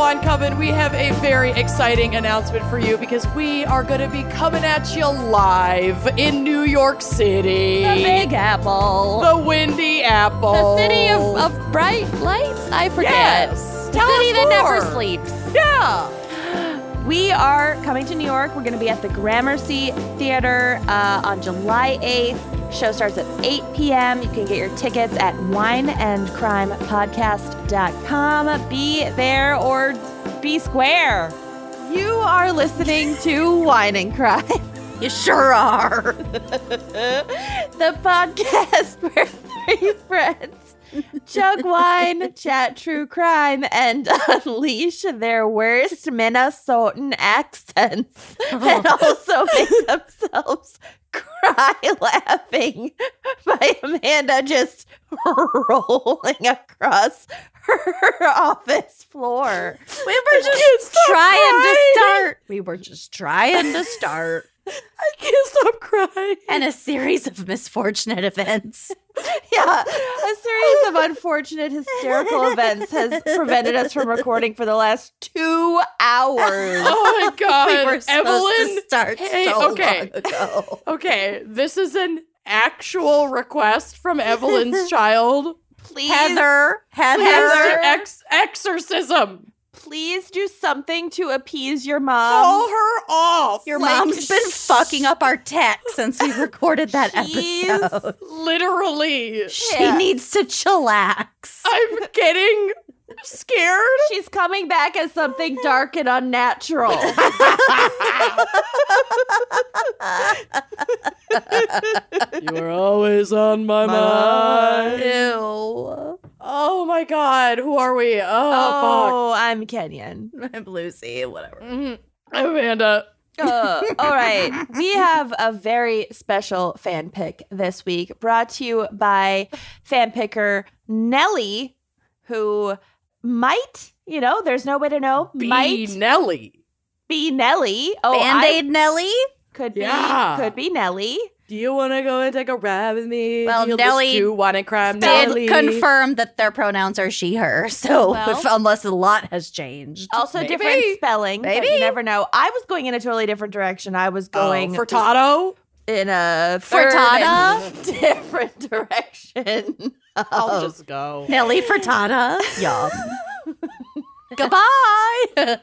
Wine Coven. We have a very exciting announcement for you because we are going to be coming at you live in New York City. The Big Apple. The Windy Apple. The city of, of bright lights? I forget. Yes. The Tell city that never sleeps. Yeah. We are coming to New York. We're going to be at the Gramercy Theater uh, on July 8th. Show starts at 8 p.m. You can get your tickets at wineandcrimepodcast.com. Be there or be square. You are listening to Wine and Crime, You sure are. the podcast where three friends chug wine, chat true crime, and unleash their worst Minnesotan accents, and also make themselves cry laughing by Amanda just rolling across her office floor. We were just trying to start. We were just trying to start. I can't stop crying. And a series of misfortunate events. Yeah, a series of unfortunate hysterical events has prevented us from recording for the last two hours. Oh my God. we were Evelyn. to start hey, so okay. long ago. Okay, this is an actual request from Evelyn's child. Please, Heather, Heather, Heather. Ex- exorcism. Please do something to appease your mom. Call her off. your like, mom's been sh- fucking up our tech since we recorded that episode. Literally. She Yeah. needs to chillax. I'm getting scared. She's coming back as something dark and unnatural. You are always on my mind. Ew. Oh my god, who are we? Oh, oh, I'm Kenyan. I'm Lucy, whatever. fuck. Mhm. Amanda. Uh, all right. We have a very special fan pick this week brought to you by fan picker Nelly, who might, you know, there's no way to know, B. might Nelly. be Nelly. Oh, Band I- Aid Nelly? could be, Yeah. could be Nelly. Do you want to go and take a ride with me? Well, You'll Nelly just do wine and crime. Did Nelly. confirm that their pronouns are she, her. So, Well- if- unless a lot has changed. Also Maybe. different spelling. but Maybe. You never know. I was going in a totally different direction. I was oh, going oh, Furtado. in a third Frittata? different direction. I'll of- just go. Nelly Frittata. Yum. Goodbye.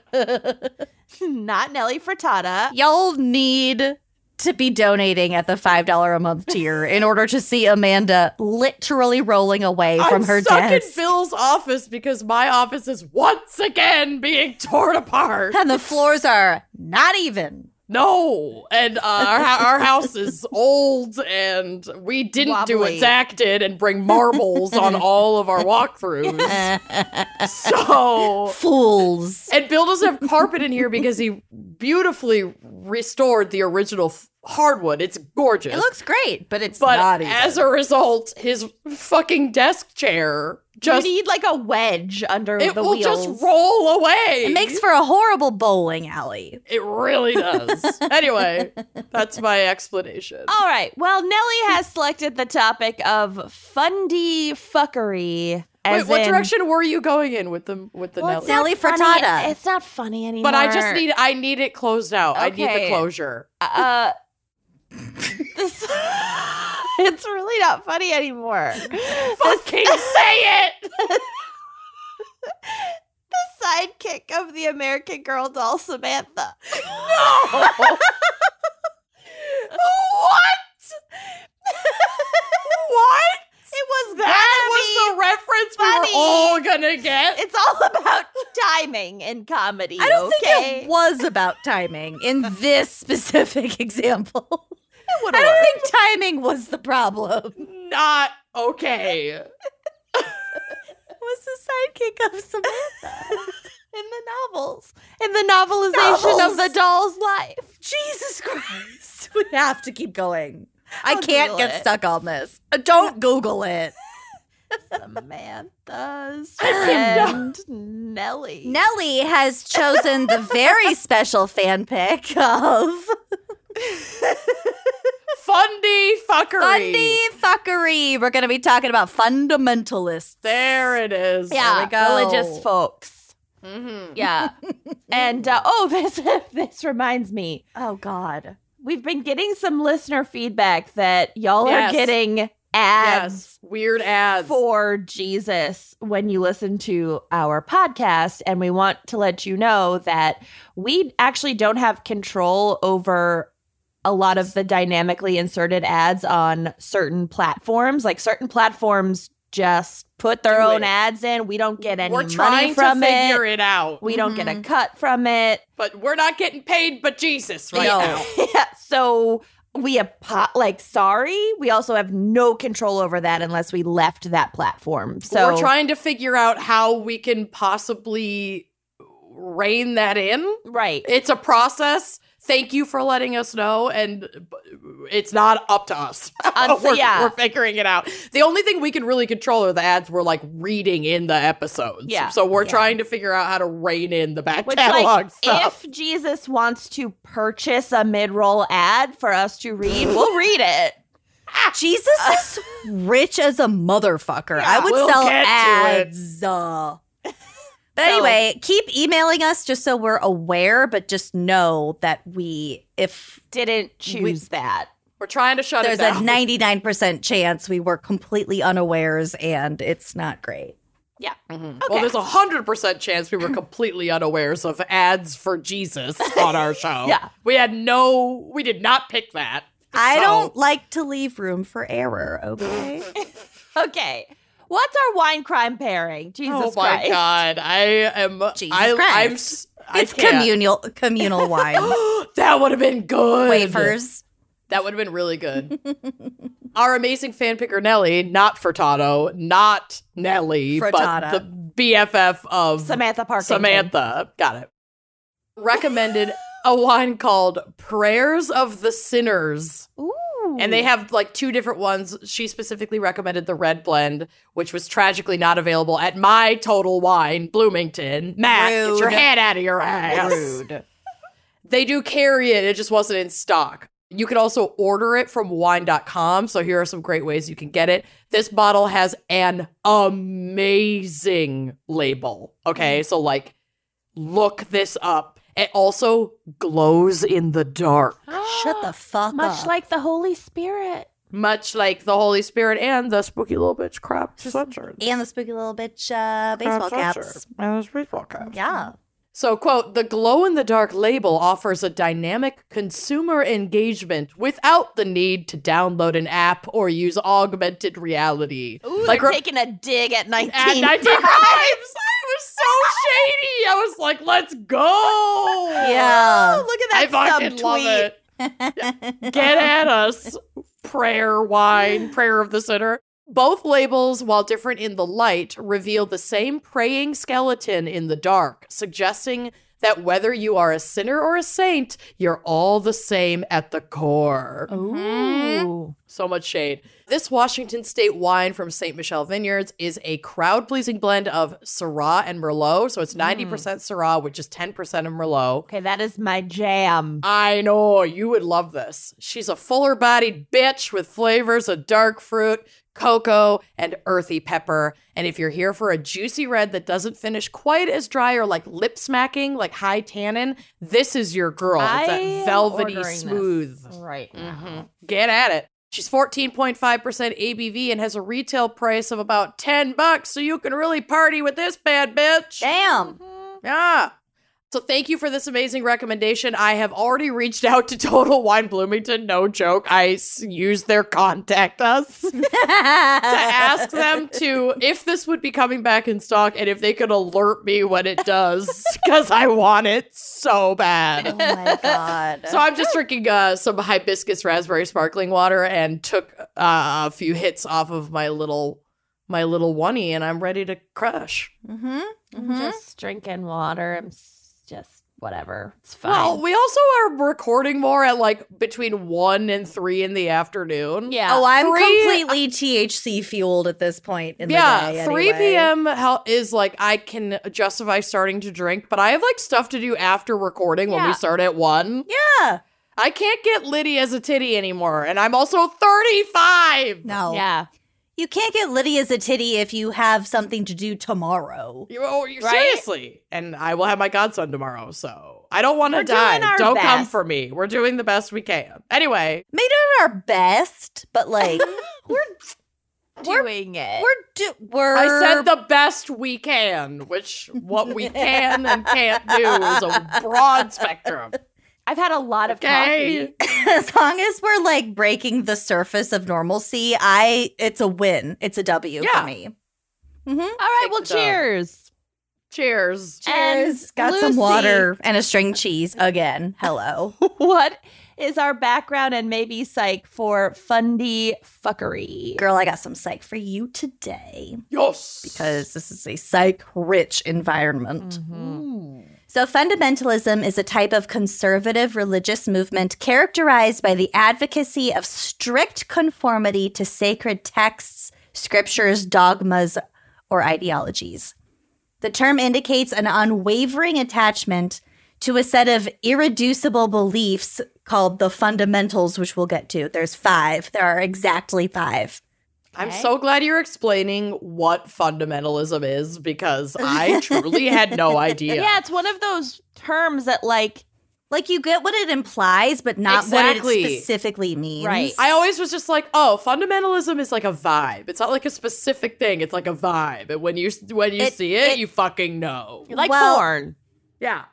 not Nelly Frittata. Y'all need to be donating at the $5 a month tier in order to see Amanda literally rolling away from I'm her stuck desk. in Bill's office because my office is once again being torn apart. and the floors are not even. No, and uh, our, our house is old, and we didn't do what Wobbly. Zach did and bring marbles on all of our walkthroughs. so, Fools. and Bill doesn't have carpet in here because he beautifully restored the original f- hardwood. It's gorgeous. It looks great, but it's but as a result, his fucking desk chair just you need like a wedge under it the will wheels. just roll away. it makes for a horrible bowling alley. it really does. anyway, that's my explanation. All right. Well, Nelly has selected the topic of fundy fuckery. As Wait, what in- direction were you going in with the with the Well, Nelly? it's not Nelly funny- frittata. It's not funny anymore. But I just need I need it closed out. I need the closure. Uh, this, it's really not funny anymore. Fucking say it. the sidekick of the American Girl doll, Samantha. No. what? what? It was That was the reference funny. we were all gonna get. It's all about timing in comedy. I don't okay? think it was about timing in this specific example. I don't think timing was the problem. Not okay. It was the sidekick of Samantha. in the novels, in the novelization of the doll's life. Jesus Christ. We have to keep going. I I'll can't Google get it. stuck on this. Uh, Don't Google it. Samantha's friend Nellie. Nellie has chosen the very special fan pick of Fundy fuckery. Fundy Fuckery. We're going to be talking about fundamentalists. There it is. yeah, we go. religious folks. Mhm. Yeah, and uh, oh, this this reminds me. Oh, God. We've been getting some listener feedback that y'all Yes. are getting ads Yes. Weird ads. for Jesus when you listen to our podcast. And we want to let you know that we actually don't have control over a lot of the dynamically inserted ads on certain platforms. Like certain platforms just put their Do own it. ads in. We don't get any We're money trying from to figure it. it, out, We don't get a mm-hmm. cut from it. but we're not getting paid. But Jesus, right No. now. yeah, so we apo- like sorry. We also have no control over that unless we left that platform. So we're trying to figure out how we can possibly rein that in. right. It's a process. Thank you for letting us know, and it's not up to us. Um, so we're, yeah. we're figuring it out. The only thing we can really control are the ads we're like reading in the episodes. Yeah. So we're Yeah. trying to figure out how to rein in the back Which, catalog like, stuff. if Jesus wants to purchase a mid-roll ad for us to read, we'll read it. Jesus is rich as a motherfucker. I would we'll sell get to it. ads. uh. But anyway, keep emailing us just so we're aware, but just know that we, if Didn't choose that. we're trying to shut there's it a 99% chance we were completely unawares and it's not great. Yeah. Mhm. Well, there's a hundred percent chance we were completely unawares of ads for Jesus on our show. Yeah. we had no, we did not pick that. I So- don't like to leave room for error, okay? Okay. What's our wine crime pairing? Jesus Christ. oh my Christ. god, I am. Jesus I, Christ. I'm. s- I it's can't. communal communal wine. that would have been good. Wafers. That would have been really good. Our amazing fan picker Nelly, not Furtado, not Nelly, Frittata. but the BFF of Samantha Parker. Samantha. Got it. Recommended a wine called Prayers of the Sinners. Ooh. And they have like two different ones. She specifically recommended the red blend, which was tragically not available at my Total Wine, Bloomington. Matt, get your head out of your ass. Rude. They do carry it, it just wasn't in stock. You can also order it from wine.com. So here are some great ways you can get it. This bottle has an amazing label. Okay. Mm-hmm. So, like, look this up. It also glows in the dark, Shut the fuck Much up. like the Holy Spirit. much like the Holy Spirit and the spooky little bitch crop sweatshirt. and the spooky little bitch uh, baseball caps. And those baseball caps. Yeah. So, quote, the glow in the dark label offers a dynamic consumer engagement without the need to download an app or use augmented reality. Ooh, like they're re- taking a dig at 19. at 19 crimes. It was so shady. I was like, let's go. Yeah. Oh, look at that I fucking love subtweet. it. Get at us. Prayer wine, prayer of the sinner. Both labels, while different in the light, reveal the same praying skeleton in the dark, suggesting that whether you are a sinner or a saint, you're all the same at the core. Ooh. So much shade. This Washington State wine from St. Michelle Vineyards is a crowd pleasing blend of Syrah and Merlot. So it's 90% Syrah with just 10% of Merlot. Okay, that is my jam. I know you would love this. She's a fuller bodied bitch with flavors of dark fruit, cocoa, and earthy pepper. And if you're here for a juicy red that doesn't finish quite as dry or like lip smacking, like high tannin, this is your girl. It's that velvety smooth. Right. Mhm. Get at it. She's 14.5% ABV and has a retail price of about 10 bucks, so you can really party with this bad bitch. Damn. Yeah. So thank you for this amazing recommendation. I have already reached out to Total Wine Bloomington. No joke. I s- used their contact us to ask them to if this would be coming back in stock and if they could alert me when it does because I want it so bad. Oh my god. So I'm just drinking uh, some hibiscus raspberry sparkling water and took uh, a few hits off of my little my little oney and I'm ready to crush. Mm-hmm. I'm just drinking water. I'm s- just whatever. It's fine. Well, we also are recording more at like between one and three in the afternoon. yeah. Oh, I'm Three- completely THC fueled at this point in yeah, the day. 3 anyway. p.m. is like I can justify starting to drink, but I have like stuff to do after recording when we start at one. Yeah. I can't get Liddy as a titty anymore, and I'm also 35. No. yeah. You can't get Lydia's a titty if you have something to do tomorrow. You, oh, you- Right? Seriously. And I will have my godson tomorrow, so I don't want to die. doing our Don't come for me. We're doing the best we can. Anyway, Maybe not our best, but like we're Doing it. we're do we're I said the best we can, which what we can and can't do is a broad spectrum. I've had a lot of Okay. coffee. as long as we're like breaking the surface of normalcy, I it's a win. It's a W Yeah. for me. All right. Take Well, the dub. cheers. Cheers. And Got some water and a string cheese again. Hello. What is our background and maybe psych for fundy fuckery? Girl, I got some psych for you today Yes. because this is a psych rich environment. Mm-hmm. So, fundamentalism is a type of conservative religious movement characterized by the advocacy of strict conformity to sacred texts, scriptures, dogmas, or ideologies. The term indicates an unwavering attachment to a set of irreducible beliefs called the fundamentals, which we'll get to. There's five. There are exactly five. I'm so glad you're explaining what fundamentalism is because I truly had no idea. Yeah, it's one of those terms that like Like you get what it implies, but not what it specifically means. Right. I always was just like, oh, fundamentalism is like a vibe. It's not like a specific thing. It's like a vibe. And when you when you It- see it, it- you fucking know. like Well- porn. Yeah.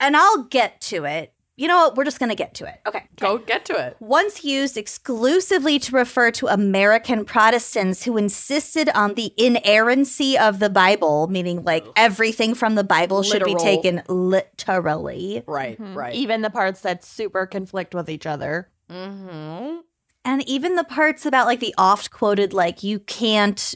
and I'll get to it. You know what? We're just going to get to it. Okay. Go get to it. Once used exclusively to refer to American Protestants who insisted on the inerrancy of the Bible, meaning like everything from the Bible should be taken literally. Right, right. Even the parts that super conflict with each other. mm-hmm. And even the parts about like the oft quoted, like you can't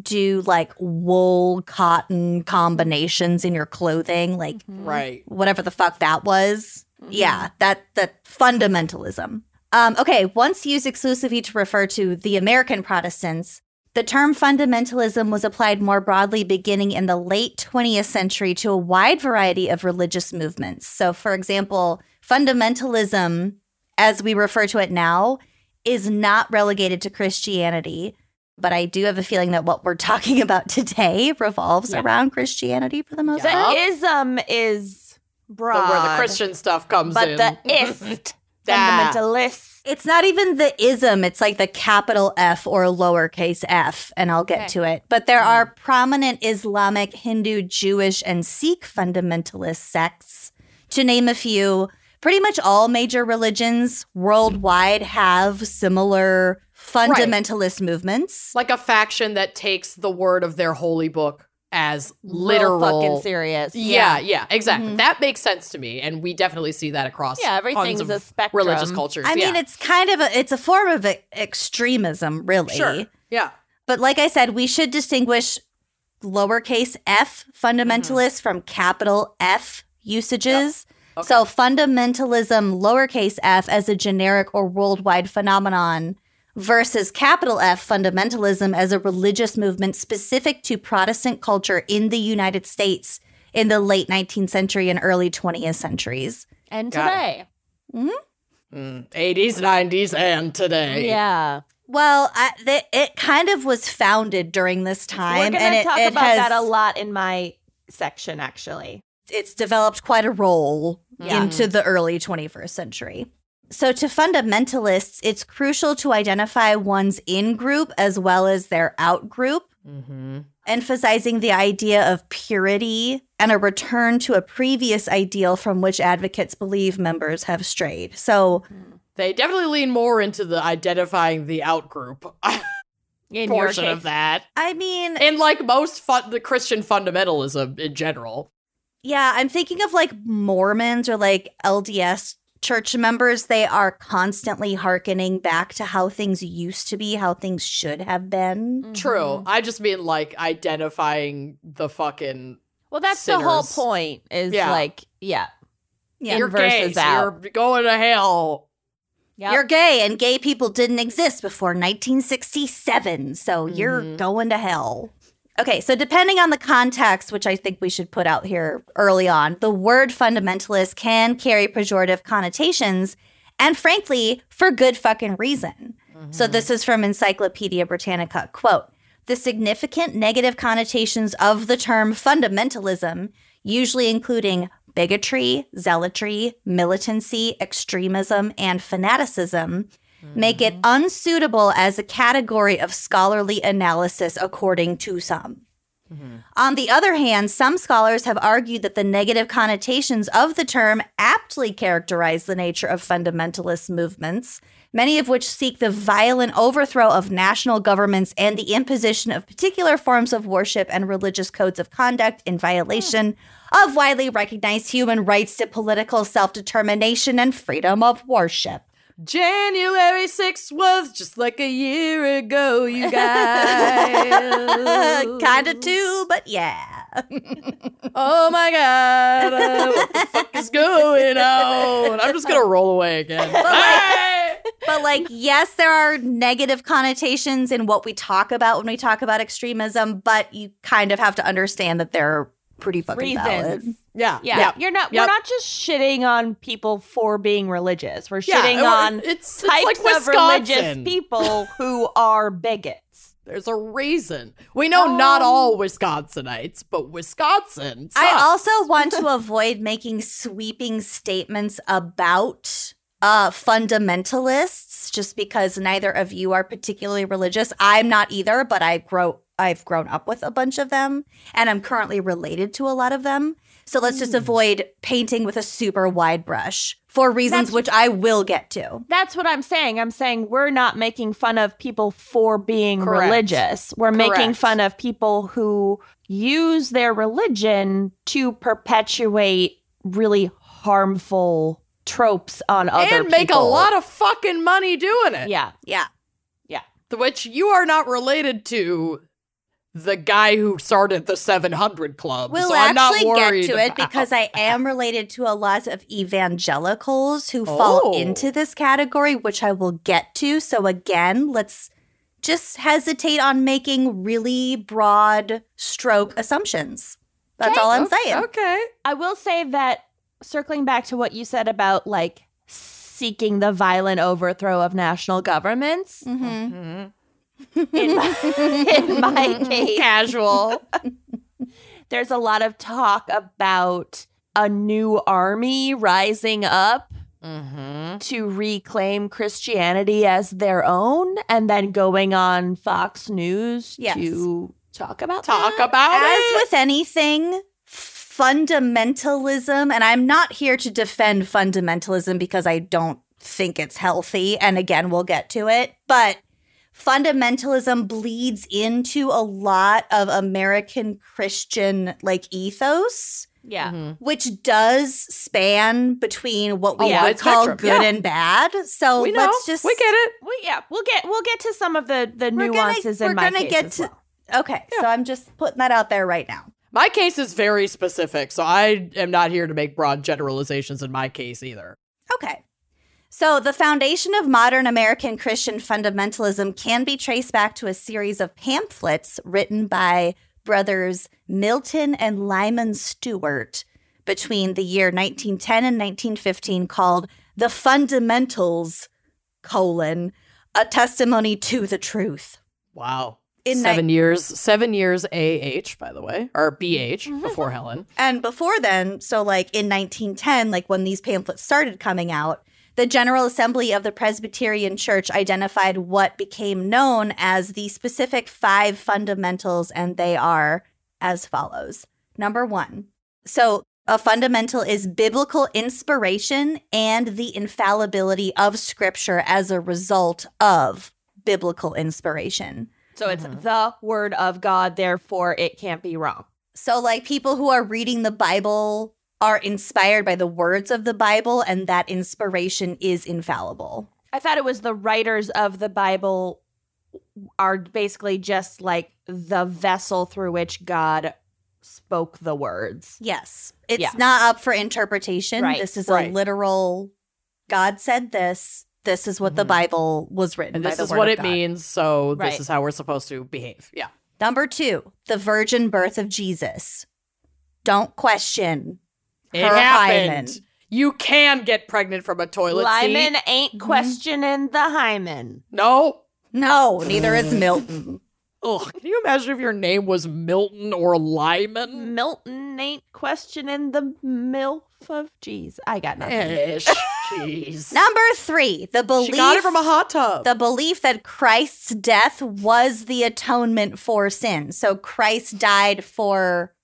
do like wool cotton combinations in your clothing, like Right. whatever the fuck that was. Yeah, that that fundamentalism. Um, okay, once used exclusively to refer to the American Protestants, the term fundamentalism was applied more broadly beginning in the late 20th century to a wide variety of religious movements. So, for example, fundamentalism, as we refer to it now, is not relegated to Christianity. But I do have a feeling that what we're talking about today revolves Yeah. around Christianity for the most Yeah. part. The ism is broad. where the Christian stuff comes but in. But the ist fundamentalists. It's not even the ism, it's like the capital F or lowercase f, and I'll get Okay. to it. But there hmm. are prominent Islamic, Hindu, Jewish, and Sikh fundamentalist sects. To name a few, pretty much all major religions worldwide have similar fundamentalist movements. like a faction that takes the word of their holy book as Real literal. fucking serious. Yeah, yeah, exactly. Mhm. That makes sense to me, and we definitely see that across. Yeah, tons everything's of a spectrum. religious cultures. I mean, it's kind of a it's a form of e- extremism, really. sure. Yeah, But like I said, we should distinguish lowercase f fundamentalists from capital F usages. Okay. So fundamentalism, lowercase f, as a generic or worldwide phenomenon versus capital F fundamentalism as a religious movement specific to Protestant culture in the United States in the late 19th century and early 20th centuries. And Got it. today. Mm, 80s, 90s, and today. Yeah. Well, I, th- it kind of was founded during this time, We're going and to it, talk it about has, that a lot in my section, actually. it's developed quite a role Yeah. into the early 21st century. So, to fundamentalists, it's crucial to identify one's in group as well as their out group, Mm-hmm. emphasizing the idea of purity and a return to a previous ideal from which advocates believe members have strayed. So, They definitely lean more into the identifying the out group In portion your of that. I mean, And like most fun- the Christian fundamentalism in general. yeah, I'm thinking of like Mormons or like LDS church members, they are constantly hearkening back to how things used to be, how things should have been. True. I just mean like identifying the fucking. Well, that's the whole point. Is Yeah. like, yeah, Yeah. you're gay, so you're going to hell. Yep. You're gay, and gay people didn't exist before 1967, so you're Mhm. going to hell. Okay, so depending on the context, which I think we should put out here early on, the word fundamentalist can carry pejorative connotations, and frankly, for good fucking reason. So mm-hmm. this is from Encyclopedia Britannica. Quote The significant negative connotations of the term fundamentalism, usually including bigotry, zealotry, militancy, extremism, and fanaticism, make it mm-hmm. unsuitable as a category of scholarly analysis, according to some. Mm-hmm. On the other hand, some scholars have argued that the negative connotations of the term aptly characterize the nature of fundamentalist movements, many of which seek the violent overthrow of national governments and the imposition of particular forms of worship and religious codes of conduct in violation of widely recognized human rights to political self determination and freedom of worship. January 6th was just like a year ago, you guys. Kinda too, but yeah. Oh my god, uh, what the fuck is going on? I'm just gonna roll away again. Hey! But like, yes, there are negative connotations in what we talk about when we talk about extremism, but you kind of have to understand that they're pretty fucking valid. reasons. yeah, Yeah, yeah. you're not. Yep. We're not just shitting on people for being religious. We're shitting it- on it's, it's types like of religious people who are bigots. There's a reason. We know not all Wisconsinites, but Wisconsin. I also want to avoid making sweeping statements about uh fundamentalists just because neither of you are particularly religious. I'm not either, but I grow I've grown up with a bunch of them and I'm currently related to a lot of them. So let's just hmm. avoid painting with a super wide brush for reasons That's- which I will get to. That's what I'm saying. I'm saying we're not making fun of people for being Correct. religious. We're making fun of people who use their religion to perpetuate really harmful tropes on other and make a lot of fucking money doing it. Yeah. Yeah. Yeah. Which you are not related to the guy who started the 700 Club. We'll so I'm not actually worried get to it about because I am related to a lot of evangelicals who fall Oh. into this category, which I will get to. So, again, let's just hesitate on making really broad stroke assumptions. That's all I'm saying. Okay. I will say that circling back to what you said about like seeking the violent overthrow of national governments, hmm in, my, in my case, Casual. there's a lot of talk about a new army rising up mm-hmm. to reclaim Christianity as their own and then going on Fox News Yes. to talk about Talk that. about As it. with anything, fundamentalism, and I'm not here to defend fundamentalism because I don't think it's healthy. And again, we'll get to it. But fundamentalism bleeds into a lot of American Christian like ethos. Yeah. Mm-hmm. Which does span between what we A would call spectrum, good yeah. and bad. So we know. let's just we get it. Well, yeah, we'll get we'll get to some of the the We're gonna- nuances we're in my gonna case get as to- well. Okay, so I'm just putting that out there right now. My case is very specific, so I am not here to make broad generalizations in my case either. Okay. So, the foundation of modern American Christian fundamentalism can be traced back to a series of pamphlets written by brothers Milton and Lyman Stewart between the year 1910 and 1915 called The Fundamentals, colon, a testimony to the truth. Wow. In seven years, seven years AH, by the way, or BH before Helen. And before then, so like in 1910, like when these pamphlets started coming out, the General Assembly of the Presbyterian Church identified what became known as the specific five fundamentals, and they are as follows. Number one, so a fundamental is biblical inspiration and the infallibility of scripture as a result of biblical inspiration. So it's Mhm. the word of God, therefore it can't be wrong. So, like people who are reading the Bible are inspired by the words of the Bible and that inspiration is infallible. I thought it was the writers of the Bible are basically just like the vessel through which God spoke the words. Yes. It's Yeah. not up for interpretation. Right, This is right. a literal God said this. This is what the Mhm. Bible was written And by this the is word what it God. means, so this Right. is how we're supposed to behave. Yeah. Number 2, the virgin birth of Jesus. Don't question It her happened. hymen. You can get pregnant from a toilet Lyman seat. ain't mm-hmm. questioning the hymen. No. No, neither is Milton. Ugh. Can you imagine if your name was Milton or Lyman? Milton ain't questioning the MILF of jeez. I got nothing. Ish. Jeez. Number 3, the belief She got it from a hot tub. the belief that Christ's death was the atonement for sin. So Christ died for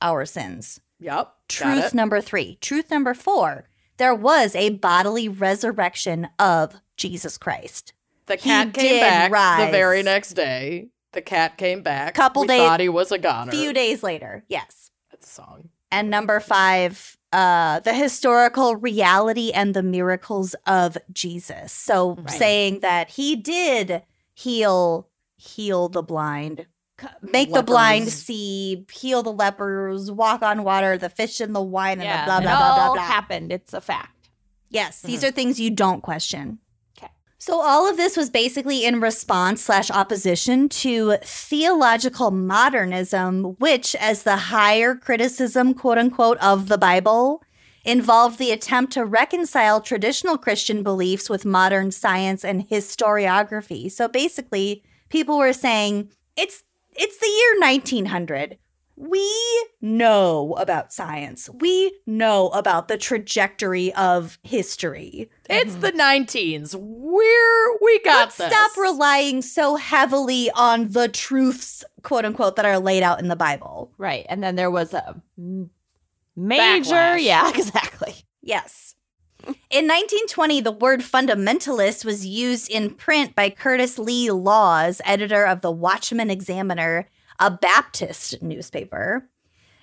our sins. Yep. Truth number three. Truth number four. There was a bodily resurrection of Jesus Christ. The He cat came did back the very next day. The cat came back. Couple days- thought he was a goner. A few days later, yes. That's a song. And number five, uh, the historical reality and the miracles of Jesus. So Right. saying that he did heal heal the blind, make the blind see, heal the lepers, walk on water, the fish in the wine, and Yeah, the blah it blah blah blah all blah. happened. It's a fact. Yes, these mm-hmm. are things you don't question. 'Kay. So all of this was basically in response slash opposition to theological modernism, which, as the higher criticism, quote unquote, of the Bible, involved the attempt to reconcile traditional Christian beliefs with modern science and historiography. So basically, people were saying it's it's the year 1900. We know about science. We know about the trajectory of history. It's the 19s. We're we got Let's this. stop relying so heavily on the truths, quote unquote, that are laid out in the Bible. Right. And then there was a major. Backlash. Yeah, exactly. Yes. In 1920, the word fundamentalist was used in print by Curtis Lee Laws, editor of the Watchman Examiner, a Baptist newspaper.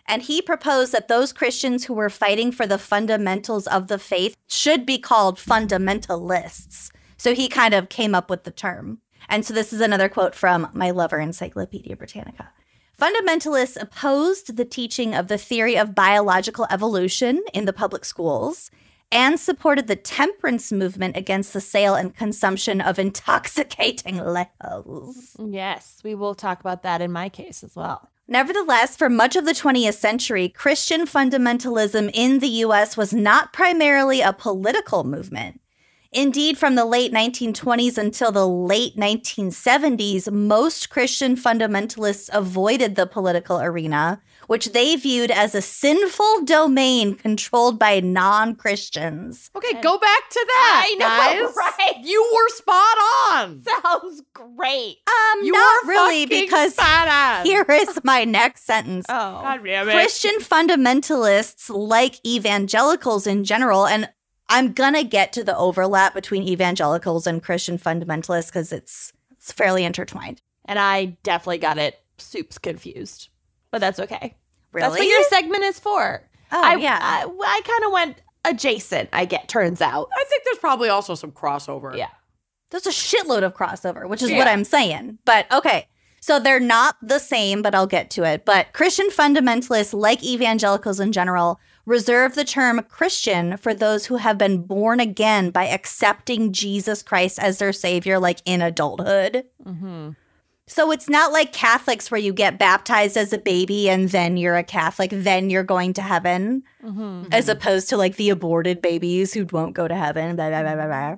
And he proposed that those Christians who were fighting for the fundamentals of the faith should be called fundamentalists. So he kind of came up with the term. And so this is another quote from my lover, Encyclopedia Britannica. Fundamentalists opposed the teaching of the theory of biological evolution in the public schools and supported the temperance movement against the sale and consumption of intoxicating liquors. Yes, we will talk about that in my case as well. Nevertheless, for much of the 20th century, Christian fundamentalism in the US was not primarily a political movement. Indeed, from the late 1920s until the late 1970s, most Christian fundamentalists avoided the political arena, which they viewed as a sinful domain controlled by non Christians. Okay, go back to that. I know, guys. right? You were spot on. Sounds great. Um, You not were really, because here is my next sentence. Oh. God damn it. Christian fundamentalists, like evangelicals in general, and I'm gonna get to the overlap between evangelicals and Christian fundamentalists because it's it's fairly intertwined. And I definitely got it soups confused. But that's okay. Really? That's what your segment is for. oh I, yeah. I, I kind of went adjacent, I get, turns out. I think there's probably also some crossover. Yeah. There's a shitload of crossover, which is Yeah. what I'm saying. But okay. So they're not the same, but I'll get to it. But Christian fundamentalists, like evangelicals in general, reserve the term Christian for those who have been born again by accepting Jesus Christ as their savior, like in adulthood. Mm-hmm. So it's not like Catholics where you get baptized as a baby and then you're a Catholic, then you're going to heaven, Mm-hmm. as opposed to like the aborted babies who won't go to heaven. Blah, blah, blah.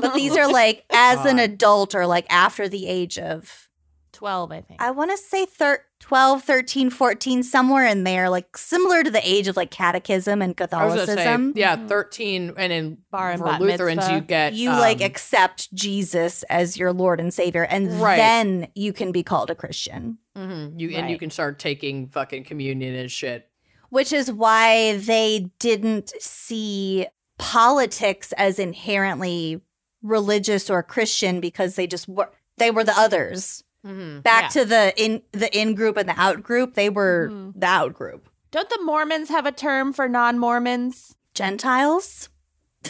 But these are like as an adult or like after the age of, 12, I think. I want to say thir- 12, 13, 14, somewhere in there, like similar to the age of like catechism and I was say, Catholicism. yeah, 13, and in Bar and for Lutherans, mitzvah. you get You like um, accept Jesus as your Lord and Savior, and Right. then you can be called a Christian. mhm, you and you can start taking fucking communion and shit. which is why they didn't see politics as inherently religious or Christian because they just were they were the others. Mm-hmm. Back Yeah. to the in the in group and the out group, they were Mhm. the out group. Don't the Mormons have a term for non-Mormons? Gentiles?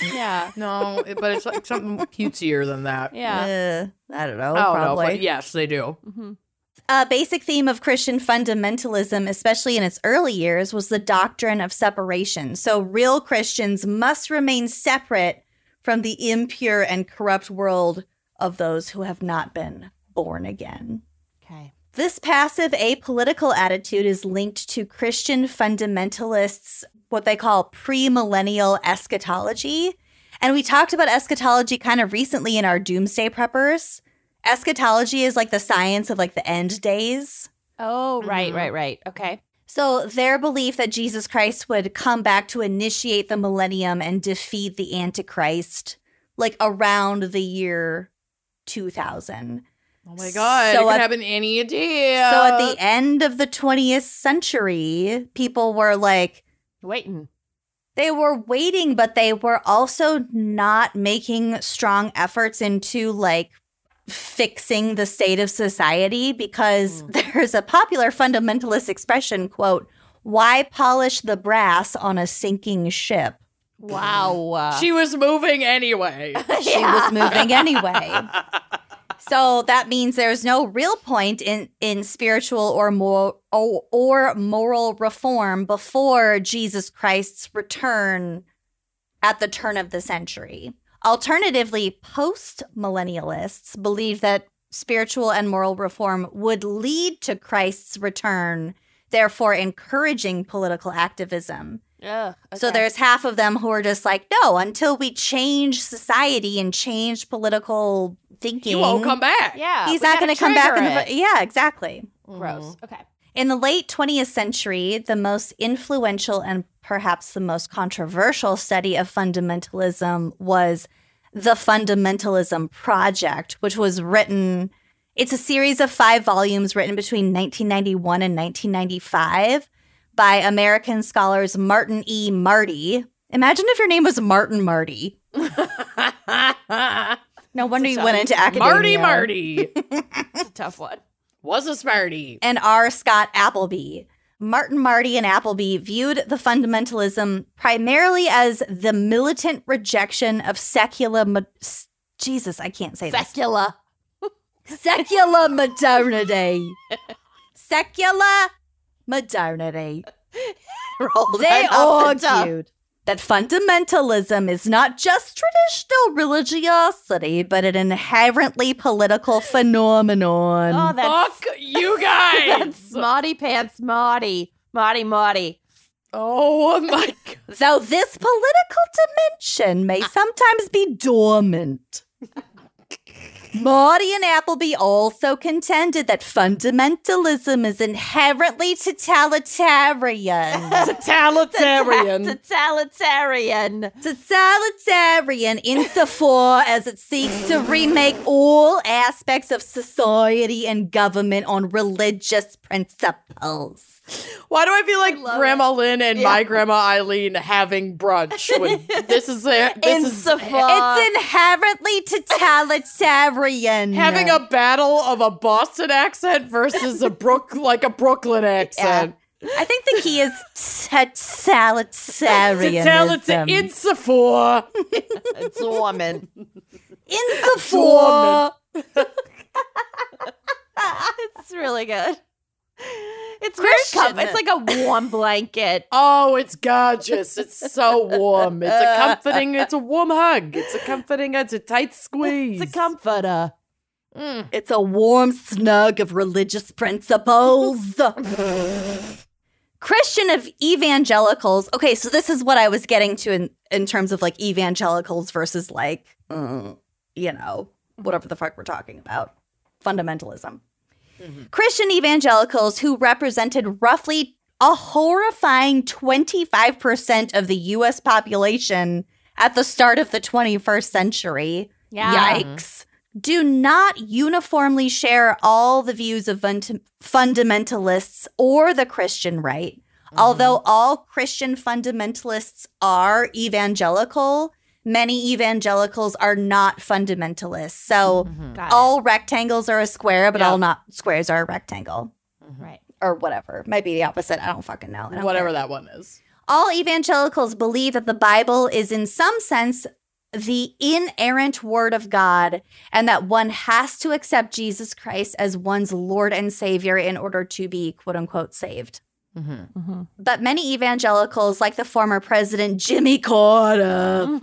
Yeah. No, but it's like something cutesier than that. Yeah. Uh, I don't know. Oh no, probably. but yes, they do. Mhm. A basic theme of Christian fundamentalism, especially in its early years, was the doctrine of separation. So, real Christians must remain separate from the impure and corrupt world of those who have not been born again. Okay. This passive apolitical attitude is linked to Christian fundamentalists' what they call premillennial eschatology. And we talked about eschatology kind of recently in our doomsday preppers. Eschatology is like the science of like the end days. Oh, right, Mhm. right, right. Okay. So their belief that Jesus Christ would come back to initiate the millennium and defeat the Antichrist like around the year 2000. Oh my god, So it could at- happen any day. So at the end of the 20th century, people were like, Waiting. they were waiting, but they were also not making strong efforts into like fixing the state of society because hmm. there's a popular fundamentalist expression quote, why polish the brass on a sinking ship? Wow. she was moving anyway. She was moving anyway. So that means there's no real point in in spiritual or more or, or moral reform before Jesus Christ's return at the turn of the century. Alternatively, post millennialists believe that spiritual and moral reform would lead to Christ's return, therefore encouraging political activism. Ugh, So there's half of them who are just like, no, until we change society and change political thinking, He won't come back. Yeah. he's not going to come back. In the, yeah, exactly. Gross. Mm-hmm. Okay. In the late 20th century, the most influential and perhaps the most controversial study of fundamentalism was the Fundamentalism Project, which was written, it's a series of five volumes written between 1991 and 1995 by American scholars Martin E. Marty. Imagine if your name was Martin Marty. No wonder you went into academia. Marty Marty It's a tough one. was a smarty. and R. Scott Appleby. Martin Marty and Appleby viewed the fundamentalism primarily as the militant rejection of secular. mo- s- Jesus, I can't say this. Secular modernity. Secular modernity. Roll They that off argued that fundamentalism is not just traditional religiosity, but an inherently political phenomenon. Oh, that's, Fuck you guys. that's Marty Pants Marty. Marty Marty. oh my god. Though this political dimension may sometimes be dormant. Marty and Appleby also contended that fundamentalism is inherently totalitarian. Totalitarian. Totalitarian. totalitarian insofar as it seeks to remake all aspects of society and government on religious principles. Why do I feel like love Grandma Lynn and Yeah. my Grandma Eileen having brunch when this is their this is it's inherently totalitarian. having a battle of a Boston accent versus a Brook like a Brooklyn accent. I think the key is totalitarianism. Totalita- insofar. it's a woman. insofar. It's really good. It's very com- It's like a warm blanket. Oh, it's gorgeous. It's so warm. It's a comforting, it's a warm hug. It's a comforting, it's a tight squeeze. It's a comforter. Mm. It's a warm snug of religious principles. Christian of evangelicals. Okay, so this is what I was getting to in, in terms of like evangelicals versus like, uh, you know, whatever the fuck we're talking about. Fundamentalism. Mm-hmm. Christian evangelicals who represented roughly a horrifying 25% of the US population at the start of the 21st century. Yeah. Yikes. Do not uniformly share all the views of fund- fundamentalists or the Christian right. Mm-hmm. Although all Christian fundamentalists are evangelical, many evangelicals are not fundamentalists. So mm-hmm. Got it. all rectangles are a square, but Yeah. all not squares are a rectangle. Mm-hmm. right. or whatever. Might be the opposite. I don't fucking know. Don't Whatever care. that one is. All evangelicals believe that the Bible is, in some sense, the inerrant word of God, and that one has to accept Jesus Christ as one's Lord and Savior in order to be quote unquote saved. Mm-hmm. But many evangelicals, like the former president Jimmy Carter,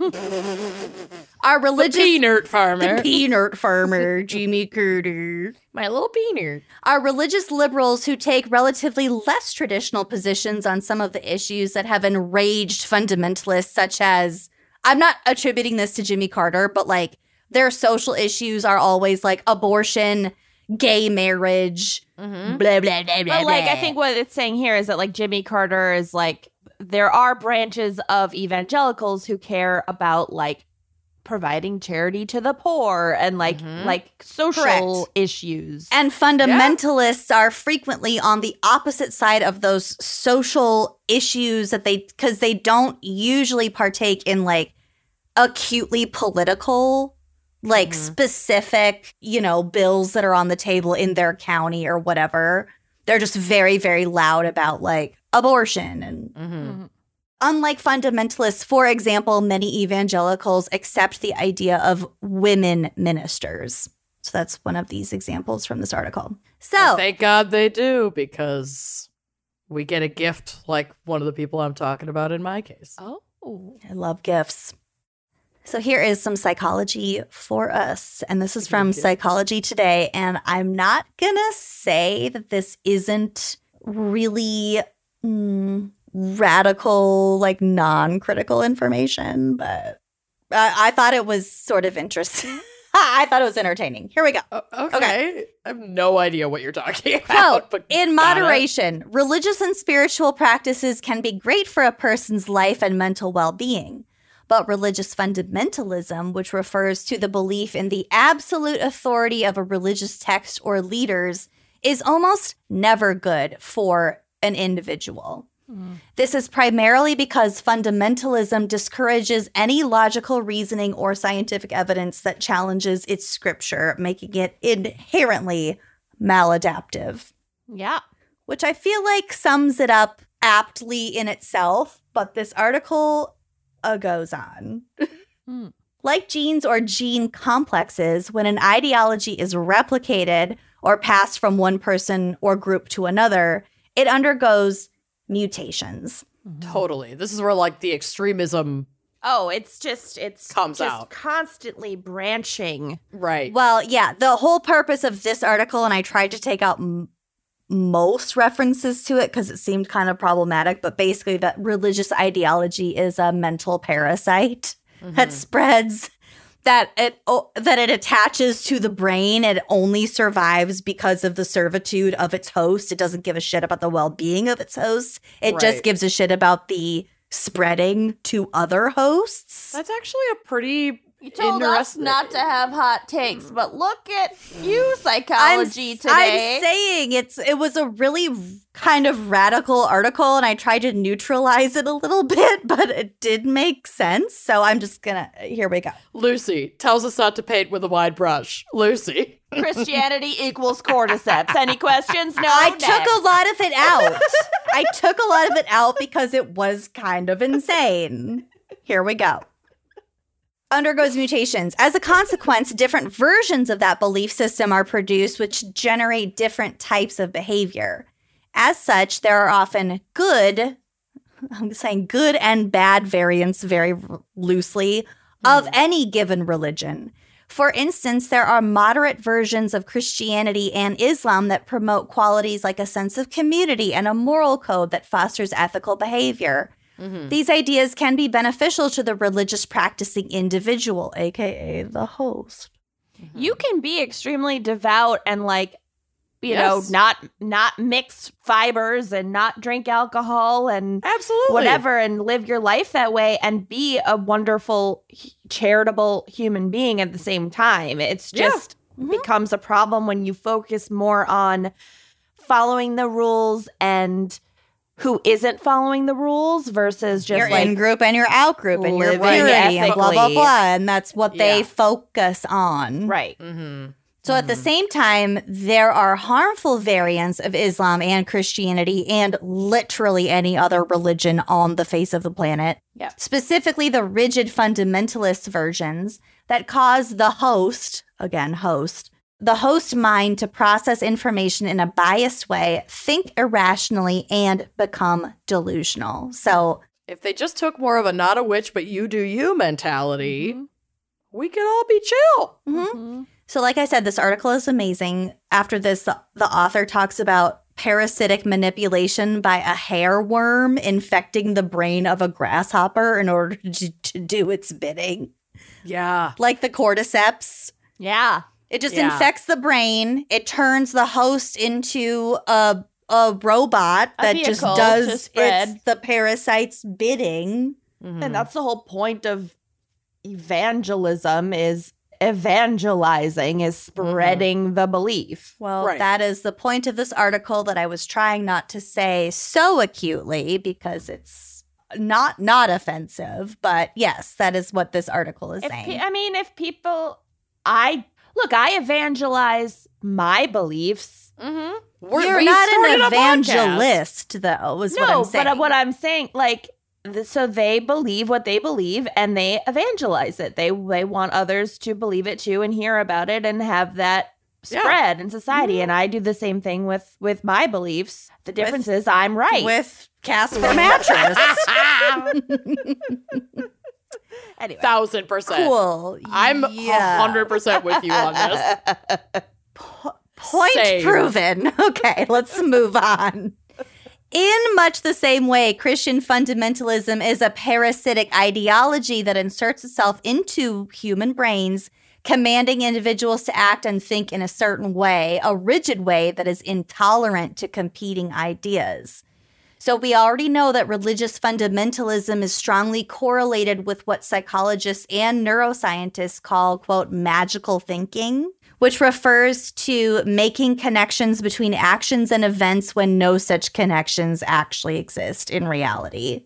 are The religious. peanut farmer. The peanut farmer, Jimmy Carter. My little peanut. Are religious liberals who take relatively less traditional positions on some of the issues that have enraged fundamentalists, such as I'm not attributing this to Jimmy Carter, but like their social issues are always like abortion, gay marriage, Mm-hmm. blah, blah, blah, blah. But like, I think what it's saying here is that like Jimmy Carter is like there are branches of evangelicals who care about like providing charity to the poor and like Mhm. like social Correct. issues. And fundamentalists are frequently on the opposite side of those social issues that they, because they don't usually partake in like acutely political, like Mhm. specific, you know, bills that are on the table in their county or whatever. They're just very, very loud about like abortion and Mm-hmm. Unlike fundamentalists, for example, many evangelicals accept the idea of women ministers. So that's one of these examples from this article. So, Thank God they do because we get a gift like one of the people I'm talking about in my case. oh. I love gifts. So here is some psychology for us. And this is from Psychology Today. And I'm not going to say that this isn't really mm, radical, like non critical information, but I-, I thought it was sort of interesting. I thought it was entertaining. Here we go. O- okay. I have no idea what you're talking about. but in moderation, religious and spiritual practices can be great for a person's life and mental well being. But religious fundamentalism, which refers to the belief in the absolute authority of a religious text or leaders, is almost never good for an individual. Hmm. This is primarily because fundamentalism discourages any logical reasoning or scientific evidence that challenges its scripture, making it inherently maladaptive Yeah. which I feel like sums it up aptly in itself, but this article goes on. Hmm. Like genes or gene complexes, when an ideology is replicated or passed from one person or group to another, it undergoes mutations. Totally. This is where like the extremism. Oh, it's just it's Comes just out. constantly branching. Right. Well, yeah, the whole purpose of this article, and I tried to take out m- most references to it because it seemed kind of problematic, but basically, that religious ideology is a mental parasite that mm-hmm. spreads. That it oh, that it attaches to the brain. It only survives because of the servitude of its host. It doesn't give a shit about the well being of its host. It just gives a shit about the spreading to other hosts. That's actually a pretty You told us not to have hot takes, mm. but look at you, I'm, psychology today. I'm saying it's it was a really kind of radical article, and I tried to neutralize it a little bit, but it did make sense. So I'm just gonna here we go. Lucy tells us not to paint with a wide brush. Lucy. Christianity equals cordyceps. Any questions? No. I next. took a lot of it out. I took a lot of it out because it was kind of insane. Here we go. Undergoes mutations. As a consequence, different versions of that belief system are produced, which generate different types of behavior. As such, there are often good, I'm saying good and bad variants very loosely, of mm. any given religion. For instance, there are moderate versions of Christianity and Islam that promote qualities like a sense of community and a moral code that fosters ethical behavior. Mm-hmm. These ideas can be beneficial to the religious practicing individual, aka the host. Mm-hmm. You can be extremely devout and like you Yes. know, not not mix fibers and not drink alcohol and Absolutely. whatever and live your life that way and be a wonderful charitable human being at the same time. It's Yeah. just mm-hmm. becomes a problem when you focus more on following the rules and who isn't following the rules versus just your like in group and your out group and your purity and blah blah blah, and that's what they focus on. right. Mm-hmm. So at the same time, there are harmful variants of Islam and Christianity and literally any other religion on the face of the planet. Yep. Specifically, the rigid fundamentalist versions that cause the host, again, host, the host mind to process information in a biased way, think irrationally, and become delusional. So If they just took more of a not a witch, but you do you mentality, we could all be chill. mhm. So, like I said, this article is amazing. After this, the, the author talks about parasitic manipulation by a hair worm infecting the brain of a grasshopper in order to, to do its bidding, Yeah. like the cordyceps. Yeah. It just Yeah. infects the brain. It turns the host into a a robot A that just does its the parasite's bidding. Mm-hmm. And that's the whole point of evangelism is evangelizing is spreading the belief. Well, Right. that is the point of this article that I was trying not to say so acutely because it's not not offensive, but yes, that is what this article is If saying. pe- I mean, if people, I look, I evangelize my beliefs. Mm-hmm. You're not an evangelist, though, is what I'm saying. but what I'm saying, like, th- so they believe what they believe and they evangelize it. They they want others to believe it too and hear about it and have that Yeah. spread in society. And I do the same thing with with my beliefs. The difference is I'm right. with Casper mattress. anyway, Thousand percent. cool. I'm a yeah. hundred percent with you on this. Point Same. proven. Okay, let's move on. In much the same way, Christian fundamentalism is a parasitic ideology that inserts itself into human brains, commanding individuals to act and think in a certain way, a rigid way that is intolerant to competing ideas. So, we already know that religious fundamentalism is strongly correlated with what psychologists and neuroscientists call, quote, magical thinking, which refers to making connections between actions and events when no such connections actually exist in reality.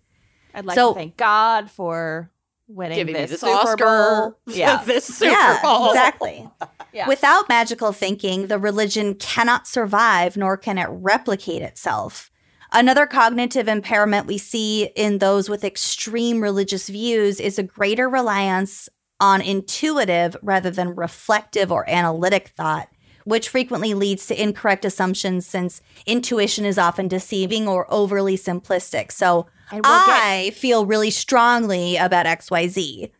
I'd like So- to thank God for winning Giving this, me this Super Oscar. Bowl. Yeah, this Super yeah, Bowl. exactly. Yeah. Without magical thinking, the religion cannot survive nor can it replicate itself. Another cognitive impairment we see in those with extreme religious views is a greater reliance on intuitive rather than reflective or analytic thought, which frequently leads to incorrect assumptions since intuition is often deceiving or overly simplistic. So we'll get- I feel really strongly about XYZ.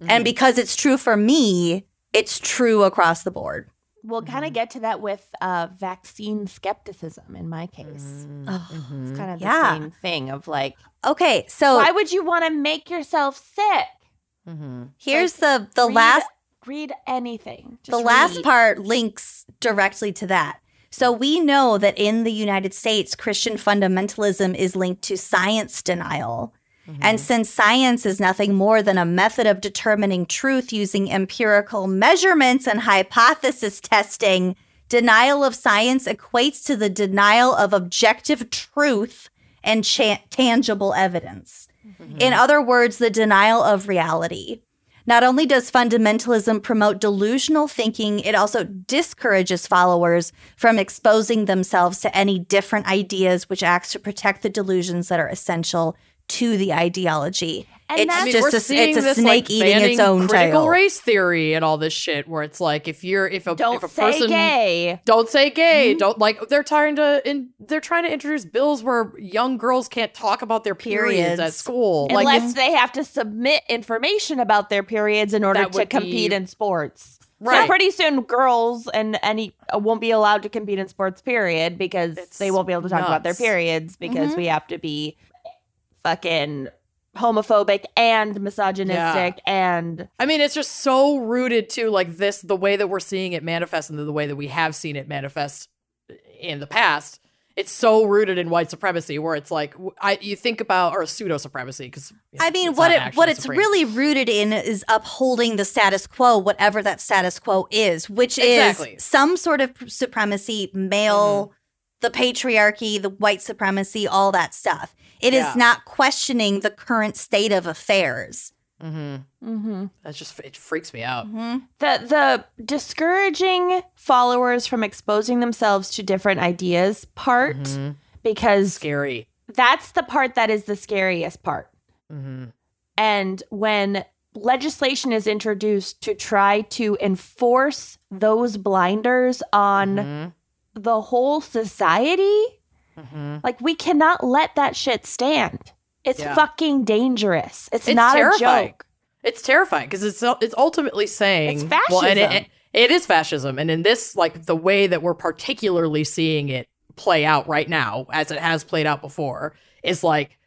And mm-hmm. because it's true for me, it's true across the board. We'll kind of mm-hmm. get to that with uh, vaccine skepticism. In my case, mm, mm-hmm. it's kind of the Yeah. same thing of like, Okay, so why would you want to make yourself sick? Mm-hmm. here's the the Read- last read anything. the Just last part links directly to that. So we know that in the United States, Christian fundamentalism is linked to science denial. Mm-hmm. And since science is nothing more than a method of determining truth using empirical measurements and hypothesis testing, denial of science equates to the denial of objective truth and cha- tangible evidence. Mm-hmm. In other words, the denial of reality. Not only does fundamentalism promote delusional thinking, it also discourages followers from exposing themselves to any different ideas, which acts to protect the delusions that are essential to the ideology. And it's that's- I mean, just a, it's a this, snake like, eating its own critical tail. race theory and all this shit, where it's like if you're if a Don't if a say person gay. don't say gay, don't like they're trying to in they're trying to introduce bills where young girls can't talk about their periods, at Periods. school. Like Unless they have to submit information about their periods in order to compete be- in sports. Right. So pretty soon, girls and any uh, won't be allowed to compete in sports. Period, because It's they won't be able to talk about their periods because we have to be fucking homophobic and misogynistic and I mean, it's just so rooted to like this, the way that we're seeing it manifest and the way that we have seen it manifest in the past. It's so rooted in white supremacy, where it's like w- I you think about or pseudo supremacy because I mean, what it what it's really rooted in is upholding the status quo, whatever that status quo is, which Exactly. is some sort of supremacy, male, mm-hmm. the patriarchy, the white supremacy, all that stuff. It is Yeah. not questioning the current state of affairs. Mm-hmm. That just it freaks me out. Mm-hmm. The the discouraging followers from exposing themselves to different ideas part Mhm. because Scary. that's the part that is the scariest part. Mm-hmm. And when legislation is introduced to try to enforce those blinders on Mhm. the whole society, Mhm. like we cannot let that shit stand. It's Yeah. fucking dangerous. It's, It's not terrifying. a joke. It's terrifying because it's it's ultimately saying It's Well, and it, fascism. it is fascism, and in this, like the way that we're particularly seeing it play out right now, as it has played out before, is like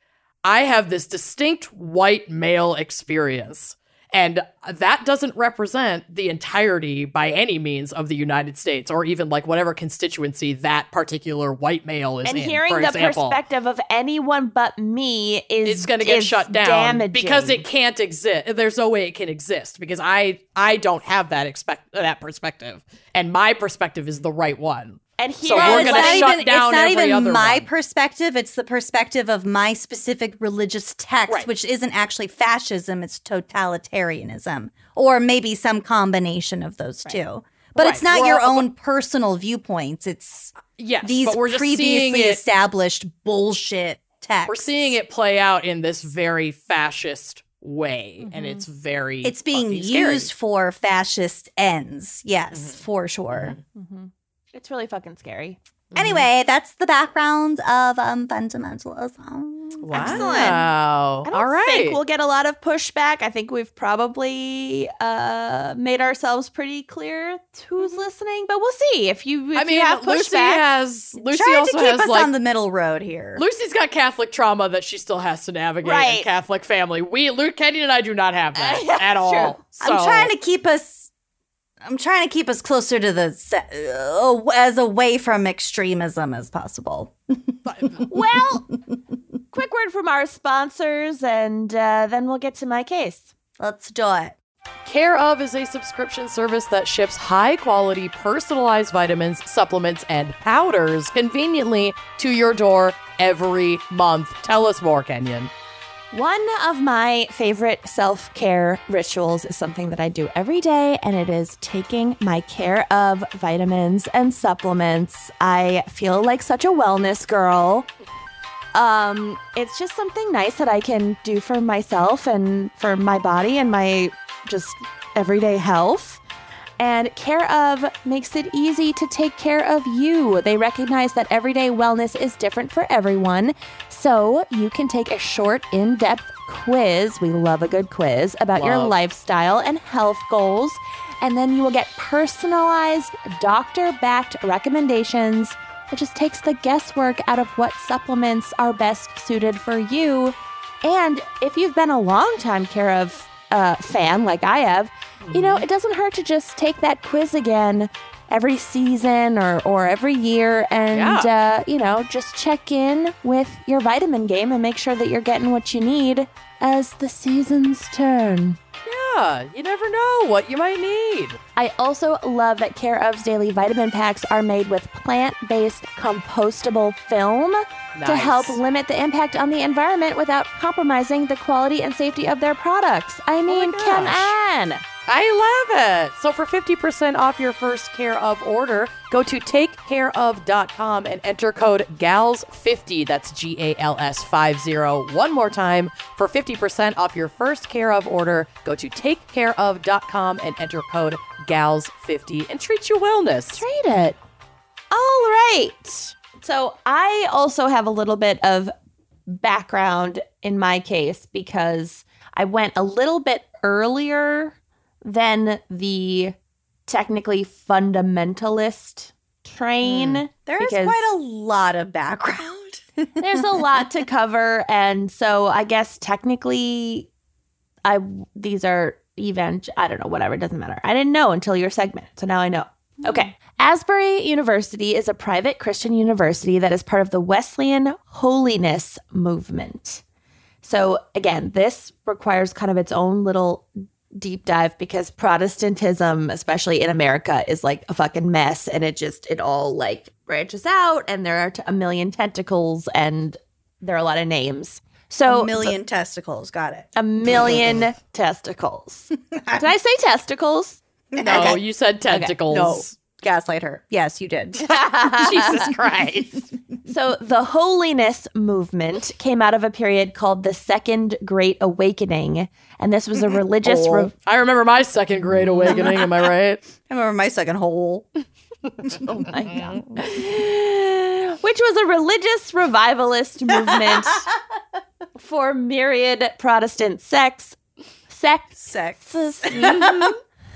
I have this distinct white male experience. And that doesn't represent the entirety by any means of the United States or even like whatever constituency that particular white male is And in. hearing for the example. perspective of anyone but me is it's going to get shut down damaging. because it can't exist. There's no way it can exist because I I don't have that expect that perspective, and my perspective is the right one. And So here we're it's gonna not shut even, down it's not every even other my one. perspective. It's the perspective of my specific religious text, Right. which isn't actually fascism, it's totalitarianism, or maybe some combination of those two. But it's not We're your all- own personal viewpoints. It's Yes, these but we're just seeing previously it. established bullshit texts. We're seeing it play out in this very fascist way, and Mhm. it's very It's being scary. used for fascist ends. Yes, Mhm. for sure. Mhm. It's really fucking scary. Mhm. Anyway, that's the background of um, fundamentalism. wow, Excellent. I don't all right. think we'll get a lot of pushback. I think we've probably uh, made ourselves pretty clear who's listening, but we'll see if you. If I mean, you have Lucy pushback. has Lucy also to keep has us like on the middle road here. Lucy's got Catholic trauma that she still has to navigate in Right. Catholic family. We Luke Kenny and I do not have that at all. So I'm trying to keep us. I'm trying to keep us closer to the se- uh, as away from extremism as possible. well, quick word from our sponsors, and uh, then we'll get to my case. Let's do it. Care of is a subscription service that ships high quality personalized vitamins, supplements, and powders conveniently to your door every month. Tell us more, Kenyon. One of my favorite self care rituals is something that I do every day, and it is taking my care of vitamins and supplements. I feel like such a wellness girl. Um, it's just something nice that I can do for myself and for my body and my just everyday health. And Care of makes it easy to take care of you. They recognize that everyday wellness is different for everyone. So you can take a short, in depth quiz. We love a good quiz about your lifestyle and health goals. And then you will get personalized, doctor backed recommendations. It just takes the guesswork out of what supplements are best suited for you. And if you've been a long time Care of uh, fan like I have, you know, it doesn't hurt to just take that quiz again every season or, or every year and, uh, you know, just check in with your vitamin game and make sure that you're getting what you need as the seasons turn. Yeah, you never know what you might need. I also love that Care of's daily vitamin packs are made with plant based compostable film to help limit the impact on the environment without compromising the quality and safety of their products. I mean, come on. I love it. So for 50% off your first Care of order, go to takecareof.com and enter code GALS50. That's G A L S 50. One more time. For 50% off your first Care of order, go to takecareof.com and enter code GALS50 and treat your wellness. Treat it. All right. So I also have a little bit of background in my case because I went a little bit earlier than the technically fundamentalist train. Hmm. There is quite a lot of background. there's a lot to cover and so i guess technically i these are event i don't know whatever it doesn't matter. I didn't know until your segment so now i know. Hmm. Okay. Asbury university is a private christian university that is part of the wesleyan holiness movement. So again this requires kind of its own little deep dive because protestantism especially in america is like a fucking mess and it just it all like branches out and there are t- a million tentacles and there are a lot of names So a million testicles. Got it. a million testicles. Did I say testicles? No, you said tentacles. No. Gaslight her. Yes, you did. Jesus Christ. So the holiness movement came out of a period called the Second Great Awakening, and this was a religious. re- I remember my second Great awakening. Am I right? I remember my second hole. oh my god! Which was a religious revivalist movement for myriad Protestant sects, Sex. Sex. mhm,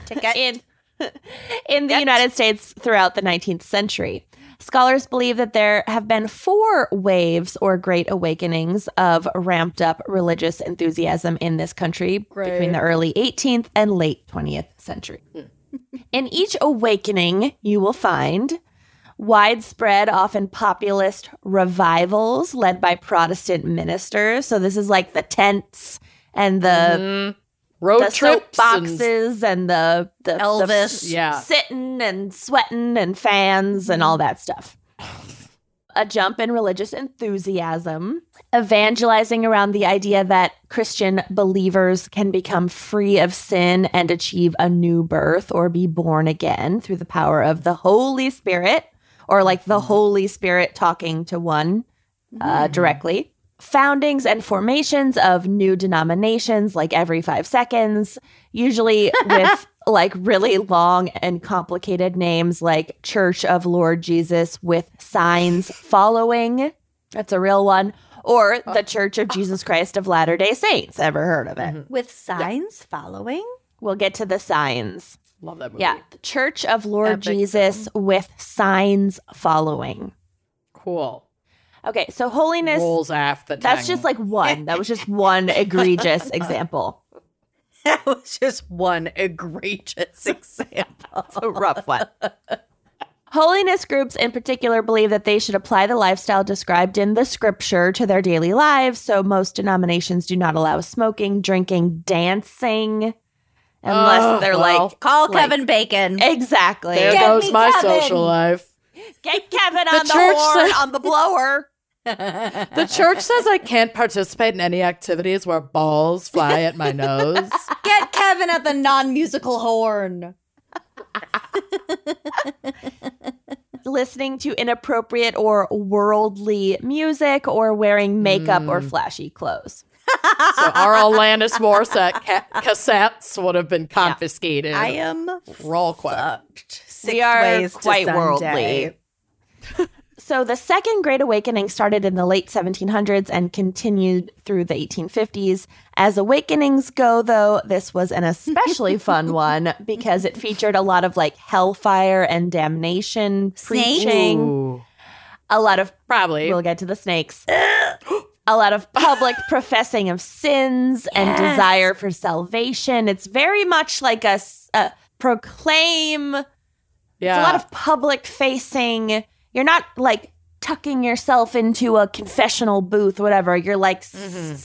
Ticket. in in the United States throughout the 19th century. Scholars believe that there have been four waves or great awakenings of ramped up religious enthusiasm in this country between the early 18th and late 20th century. Hmm. In each awakening, you will find widespread, often populist revivals led by Protestant ministers. So this is like the tents and the mm-hmm. Road the trips. and- and the the Elvis. the Yeah. sitting and sweating and fans and all that stuff. A jump in religious enthusiasm, evangelizing around the idea that Christian believers can become free of sin and achieve a new birth or be born again through the power of the Holy Spirit, or like the Holy Spirit talking to one uh, directly. Foundings and formations of new denominations like every five seconds, usually with like really long and complicated names like Church of Lord Jesus with signs following. That's a real one. Or the uh, Church of uh. Jesus Christ of Latter day Saints. Ever heard of it? Mm-hmm. With signs following. We'll get to the signs. Love that movie. Yeah. The Church of Lord Epic Jesus with signs following. Cool. Okay, so holiness. Rolls off the That's just like one. That was just one egregious example. That was just one egregious example. A rough one. Holiness groups in particular believe that they should apply the lifestyle described in the scripture to their daily lives. So most denominations do not allow smoking, drinking, dancing, unless Oh, they're well. like Call Like- Kevin Bacon. exactly. there Get goes my Kevin. social life. Get Kevin on the, church horn said- on the blower. The church says I can't participate in any activities where balls fly at my nose. Get Kevin at the non-musical horn. Listening to inappropriate or worldly music or wearing makeup or hmm. flashy clothes. So our Alanis Morissette ca- cassettes would have been confiscated. I am Roll quick. fucked. Six We are ways quite Sunday. worldly. So the Second Great Awakening started in the late 1700s and continued through the 1850s. As awakenings go, though, this was an especially fun one because it featured a lot of like hellfire and damnation Snakes? preaching, Ooh. a lot of Probably. we'll get to the snakes. a lot of public professing of sins and desire for salvation. It's very much like a proclaim yeah. it's a lot of public facing. You're not like tucking yourself into a confessional booth, whatever. You're like s- mm-hmm.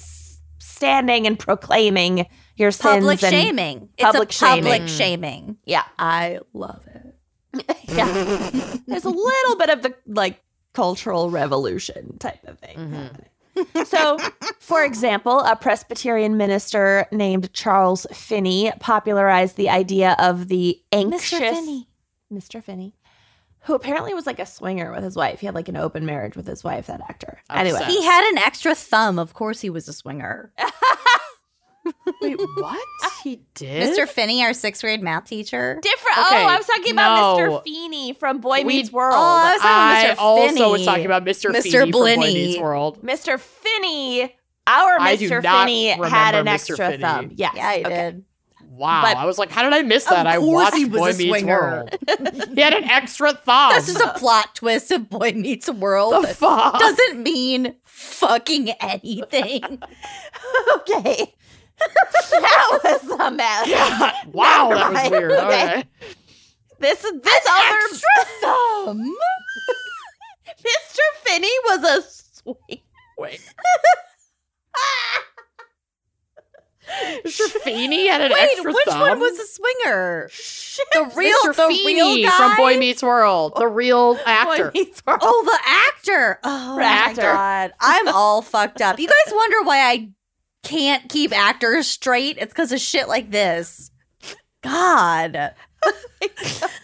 standing and proclaiming your sins. Public and- shaming. public it's a public shaming. shaming. Mm. Yeah, I love it. yeah. There's a little bit of the like cultural revolution type of thing. Mm-hmm. happening. So, for example, a Presbyterian minister named Charles Finney popularized the idea of the anxious Finney. Mr. Finney, who apparently was like a swinger with his wife. He had like an open marriage with his wife, that actor. Anyway, He had an extra thumb. Of course, he was a swinger. Wait, what? He did? Mr. Finney, our sixth grade math teacher. different. Okay, oh, I was talking about no. Mr. Feeny from Boy We- Meets World. Oh, I was talking about Mr. also was Finney. talking about Mr. Mr. Feeny from Boy Meets World. Mr. Finney, our I Mr. Finney had an Mr. extra Finney. thumb. Yes. Yeah, he okay. did. Wow. But- I was like, how did I miss that? I watched Boy Meets. World. he had an extra thumb. This is a plot twist of Boy Meets World. the fuck? doesn't mean fucking anything. Okay. that was a mess. wow, that was weird. okay. Okay. This this other Extra thumb. Mr. Finney was a sweet. Wait. Mr. Feeny had an Wait, extra which thumb. one was the swinger? The real, Mr. the Feeny real guy from Boy Meets World, the real actor. Oh, the actor. Oh Actor. my god, I'm all fucked up. You guys wonder why I can't keep actors straight? It's because of shit like this. God.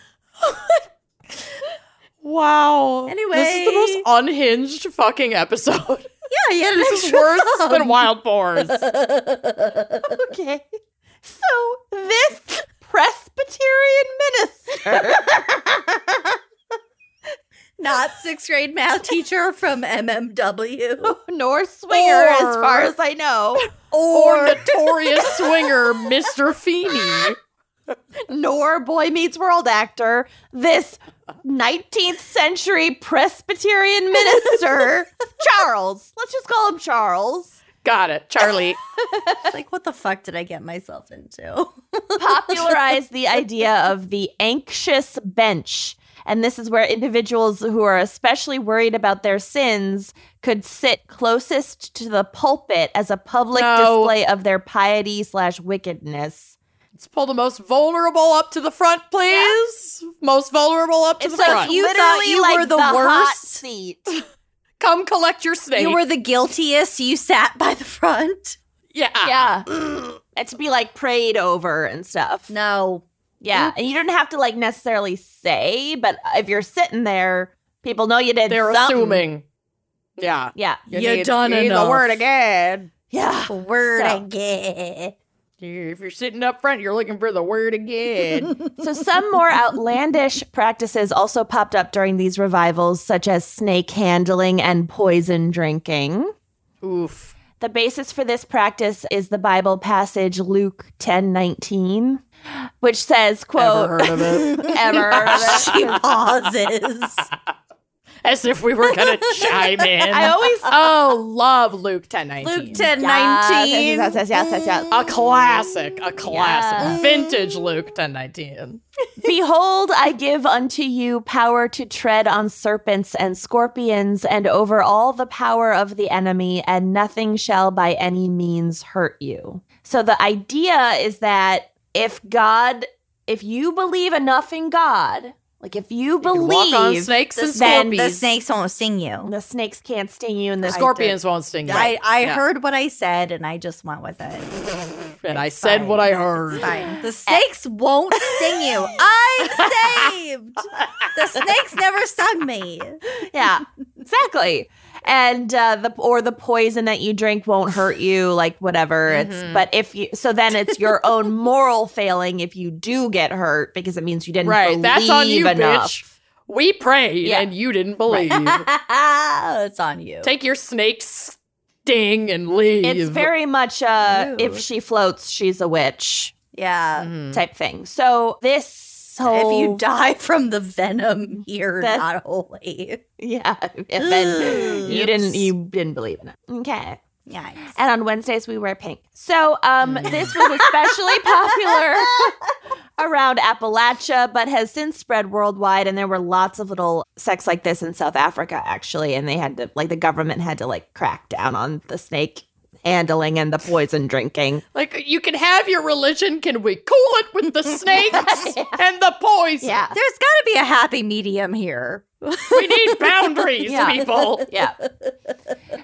Wow. Anyway. this is the most unhinged fucking episode. Yeah, you had an This is extra worse thumb. than Wild Boars. Okay. So this Presbyterian minister Not sixth grade math teacher from BMW. nor swinger, as Or- far as I know, or notorious swinger, Mr. Feeny. Nor Boy Meets World actor, this 19th century Presbyterian minister, Charles. Let's just call him Charles. Got it, Charlie. It's like, what the fuck did I get myself into? popularized the idea of the anxious bench. And this is where individuals who are especially worried about their sins could sit closest to the pulpit as a public No. display of their piety slash wickedness. Let's pull the most vulnerable up to the front, please. Most vulnerable up to It's the like front. you literally thought you like were the hot worst? seat. Come collect your snake. You were the guiltiest. You sat by the front. yeah. Yeah. and to be like prayed over and stuff. No. Yeah. And you didn't have to like necessarily say, but if you're sitting there, people know you did They're something. assuming. Yeah. Yeah. You, You need, done you need the word again. Yeah. Word So- I get. If you're sitting up front, you're looking for the word again. So, some more outlandish practices also popped up during these revivals, such as snake handling and poison drinking. Oof. The basis for this practice is the Bible passage Luke ten nineteen, which says, quote, Ever heard of it? ever heard of it? She pauses. As if we were gonna chime in. I always oh, love Luke ten nineteen. Luke 10 Yes, yes, yes, yes, yes, yes. A classic, a classic, Yeah. vintage Luke ten nineteen. Behold, I give unto you power to tread on serpents and scorpions and over all the power of the enemy, and nothing shall by any means hurt you. So the idea is that if God, if you believe enough in God, like if you, can believe walk on snakes and then scorpions. The snakes won't sting you. the snakes can't sting you, and the The scorpions won't sting you. I, I Yeah. heard what I said and I just went with it. and I said what I heard. Fine. The snakes won't sting you. I'm saved. The snakes never stung me. yeah, exactly. And uh, the or the poison that you drink won't hurt you, like whatever. It's Mm-hmm. but if you so then it's your own moral failing if you do get hurt because it means you didn't Right, believe that's on you, enough. bitch. We prayed Yeah. and you didn't believe. it's on you. Take your snake sting and leave. It's very much uh, Ew. if she floats, she's a witch yeah. Mhm. type thing. So this whole If you die from the venom, That- not holy. yeah, if then you didn't you didn't believe in it. Okay. Yikes. And on Wednesdays we wear pink. So um, this was especially popular around Appalachia, but has since spread worldwide. And there were lots of little sects like this in South Africa, actually. And they had to, like, the government had to like crack down on the snake handling and the poison drinking. like you can have your religion. Can we cool it with the snakes and the poison? Yeah. There's got to be a happy medium here. We need boundaries, Yeah. people. Yeah.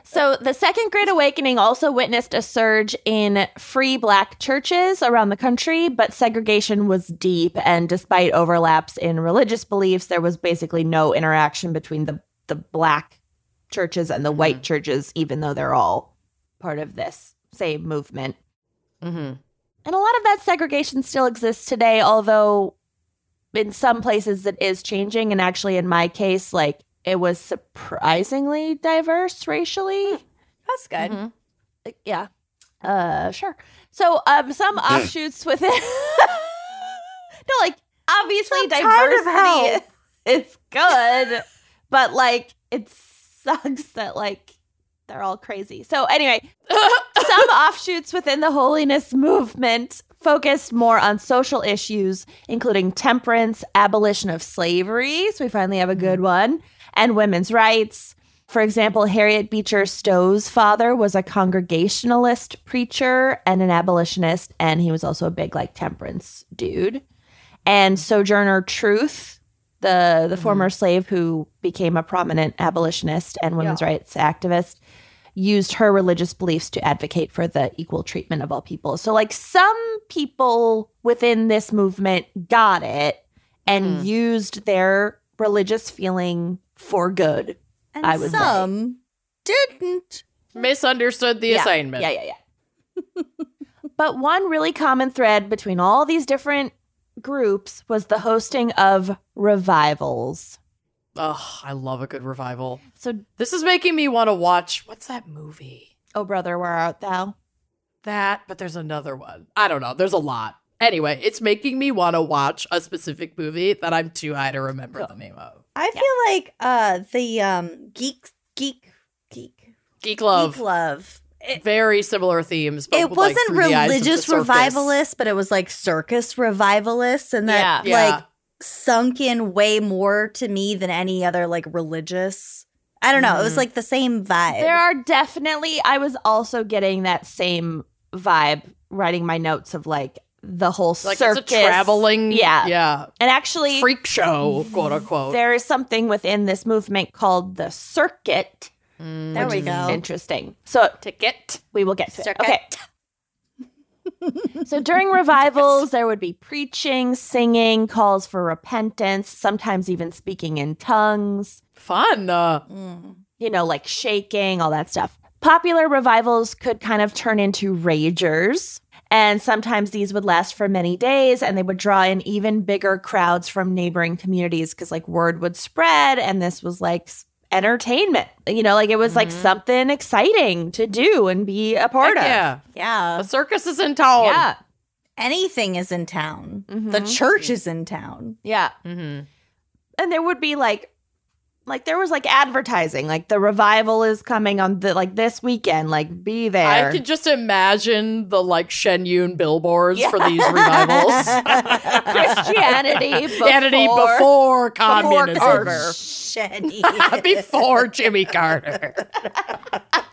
So the Second Great Awakening also witnessed a surge in free black churches around the country, but segregation was deep. And despite overlaps in religious beliefs, there was basically no interaction between the, the black churches and the white mm. churches, even though they're all part of this same movement. Mm-hmm. And a lot of that segregation still exists today, although in some places it is changing. And actually, in my case, like it was surprisingly diverse racially. That's good. Mhm. Like, yeah. Uh, sure. So, um, some offshoots within. no, like obviously I'm tired of diversity is good, but like it sucks that like they're all crazy. So anyway, some offshoots within the holiness movement focused more on social issues, including temperance, abolition of slavery. So we finally have a good mm-hmm. one, and women's rights. For example, Harriet Beecher Stowe's father was a Congregationalist preacher and an abolitionist, and he was also a big like temperance dude. And Sojourner Truth, the the mm-hmm. former slave who became a prominent abolitionist and women's rights activist, used her religious beliefs to advocate for the equal treatment of all people. So like some people within this movement got it and mm-hmm. used their religious feeling for good. And I would say. some didn't. Misunderstood the Yeah. assignment. Yeah, yeah, yeah. but one really common thread between all these different groups was the hosting of revivals. Oh, I love a good revival. So, This is making me want to watch what's that movie? oh brother, where art thou? That, but there's another one. I don't know. There's a lot. Anyway, it's making me want to watch a specific movie that I'm too high to remember the name of. I feel like uh the um geek geek geek Geek Love. geek love. It, Very similar themes. But it wasn't through the eyes of the religious circus. revivalist, but it was like circus revivalist, and that Yeah. like sunk in way more to me than any other like religious. I don't know. It was Mhm. like the same vibe. There are definitely, I was also getting that same vibe writing my notes of like the whole Like circus. it's a traveling, Yeah. yeah, And actually, freak show, quote unquote. there is something within this movement called the circuit. Mm, there we go. Interesting. So ticket. we will get to Circuit. it. Okay. So during revivals, there would be preaching, singing, calls for repentance, sometimes even speaking in tongues, Fun. Uh, Mm. you know, like shaking, all that stuff. Popular revivals could kind of turn into ragers. And sometimes these would last for many days and they would draw in even bigger crowds from neighboring communities because, like, word would spread and this was like entertainment. You know, like it was like something exciting to do and be a part heck of. yeah. Yeah. The circus is in town. Yeah. Anything is in town. Mhm. The church is in town. Yeah. Mm-hmm. and there would be like like there was like advertising like the revival is coming on the like this weekend like be there I can just imagine the like Shen Yun billboards Yeah. for these revivals. christianity before, Christianity before communism. Carter. Shitty. before Jimmy Carter.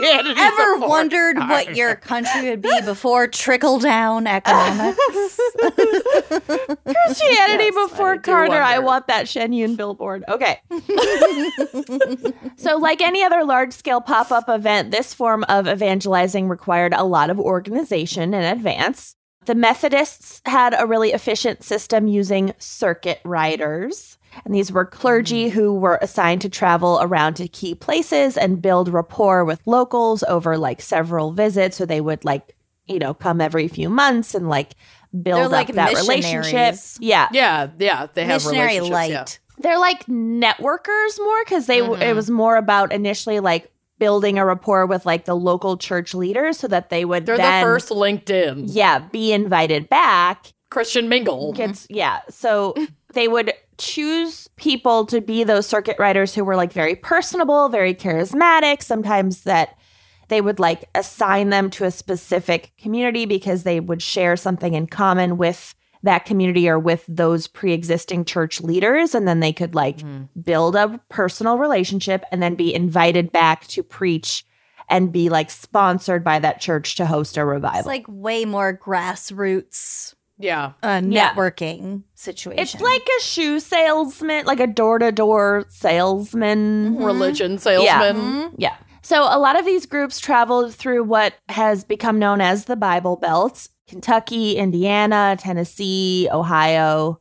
Christianity. Ever before wondered what your country would be before trickle down economics? christianity Yes, before I do carter. I want that shen yun billboard. Okay. So like any other large scale pop-up event this form of evangelizing required a lot of organization in advance. The methodists had a really efficient system using circuit riders and these were clergy mm-hmm. who were assigned to travel around to key places and build rapport with locals over like several visits so they would like you know come every few months and like build They're up like that relationship yeah Yeah, yeah, they have Missionary relationships. light. yeah. they're like networkers more because they w it mm-hmm. was more about initially like building a rapport with like the local church leaders so that they would They're then, the first LinkedIn. yeah be invited back Christian mingle. Kids, yeah so they would choose people to be those circuit riders who were like very personable very charismatic sometimes that they would like assign them to a specific community because they would share something in common with that community or with those pre-existing church leaders and then they could like mm-hmm. build a personal relationship and then be invited back to preach and be like sponsored by that church to host a revival. It's like way more grassroots Yeah. uh, Yeah. networking situation. It's like a shoe salesman, like a door to door salesman. Religion salesman. Mhm. Yeah. So a lot of these groups traveled through what has become known as the Bible Belt Kentucky, Indiana, Tennessee, Ohio.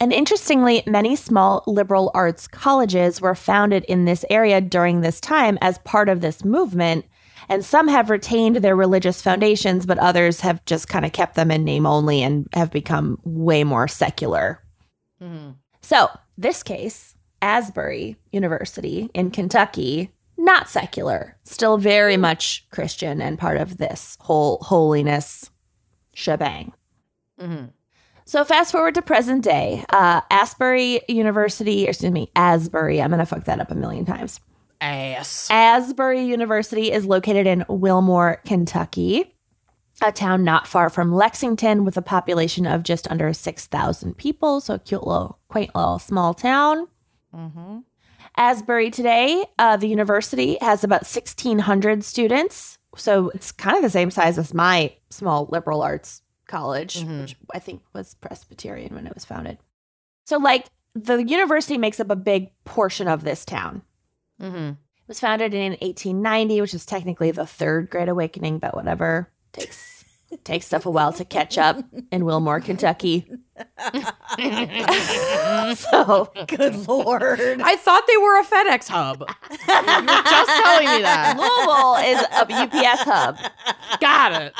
And interestingly, many small liberal arts colleges were founded in this area during this time as part of this movement. And some have retained their religious foundations, but others have just kind of kept them in name only and have become way more secular. Mhm. So, this case, Asbury University in Kentucky, not secular, still very much Christian and part of this whole holiness shebang. Mhm. So, fast forward to present day, uh, Asbury University, excuse me, Asbury, I'm going to fuck that up a million times. Ass. Asbury University is located in Wilmore, Kentucky. a town not far from Lexington with a population of just under 6,000 people. So a cute little, quaint little small town. Mm-hmm. Asbury today, uh, the university has about 1,600 students. So it's kind of the same size as my small liberal arts college, Mhm. which I think was Presbyterian when it was founded. So, like, the university makes up a big portion of this town. Mm-hmm. It was founded in 1890, which is technically the third Great Awakening, but whatever. Takes takes stuff a while to catch up in Wilmore, Kentucky. so Good lord. I thought they were a FedEx hub. you were just telling me that. Louisville is a UPS hub. Got it.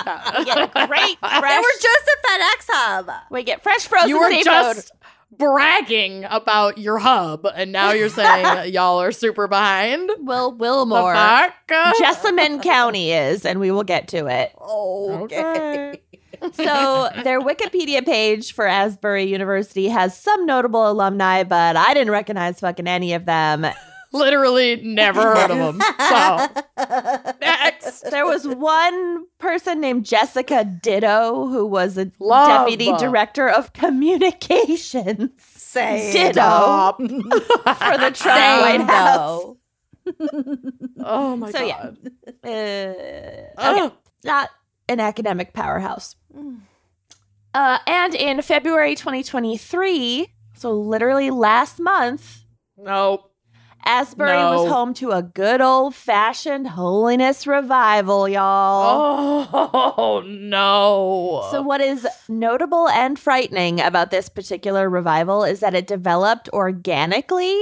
Get great They fresh. were just a FedEx hub. we get fresh frozen you were seafood. just bragging about your hub, and now you're saying y'all are super behind. Will The Wilmore. fuck? Jessamine County is, and we will get to it. Okay. So their Wikipedia page for Asbury University has some notable alumni, but I didn't recognize fucking any of them. Literally never heard of them. So There was one person named Jessica Ditto who was a Love. deputy director of communications Say Ditto for the Trump White House. Oh my So, yeah. god. Uh, okay. Ugh. not an academic powerhouse. Uh, and in February 2023, so literally last month, Nope. Asbury was home to a good old fashioned holiness revival, y'all. Oh no. So, what is notable and frightening about this particular revival is that it developed organically,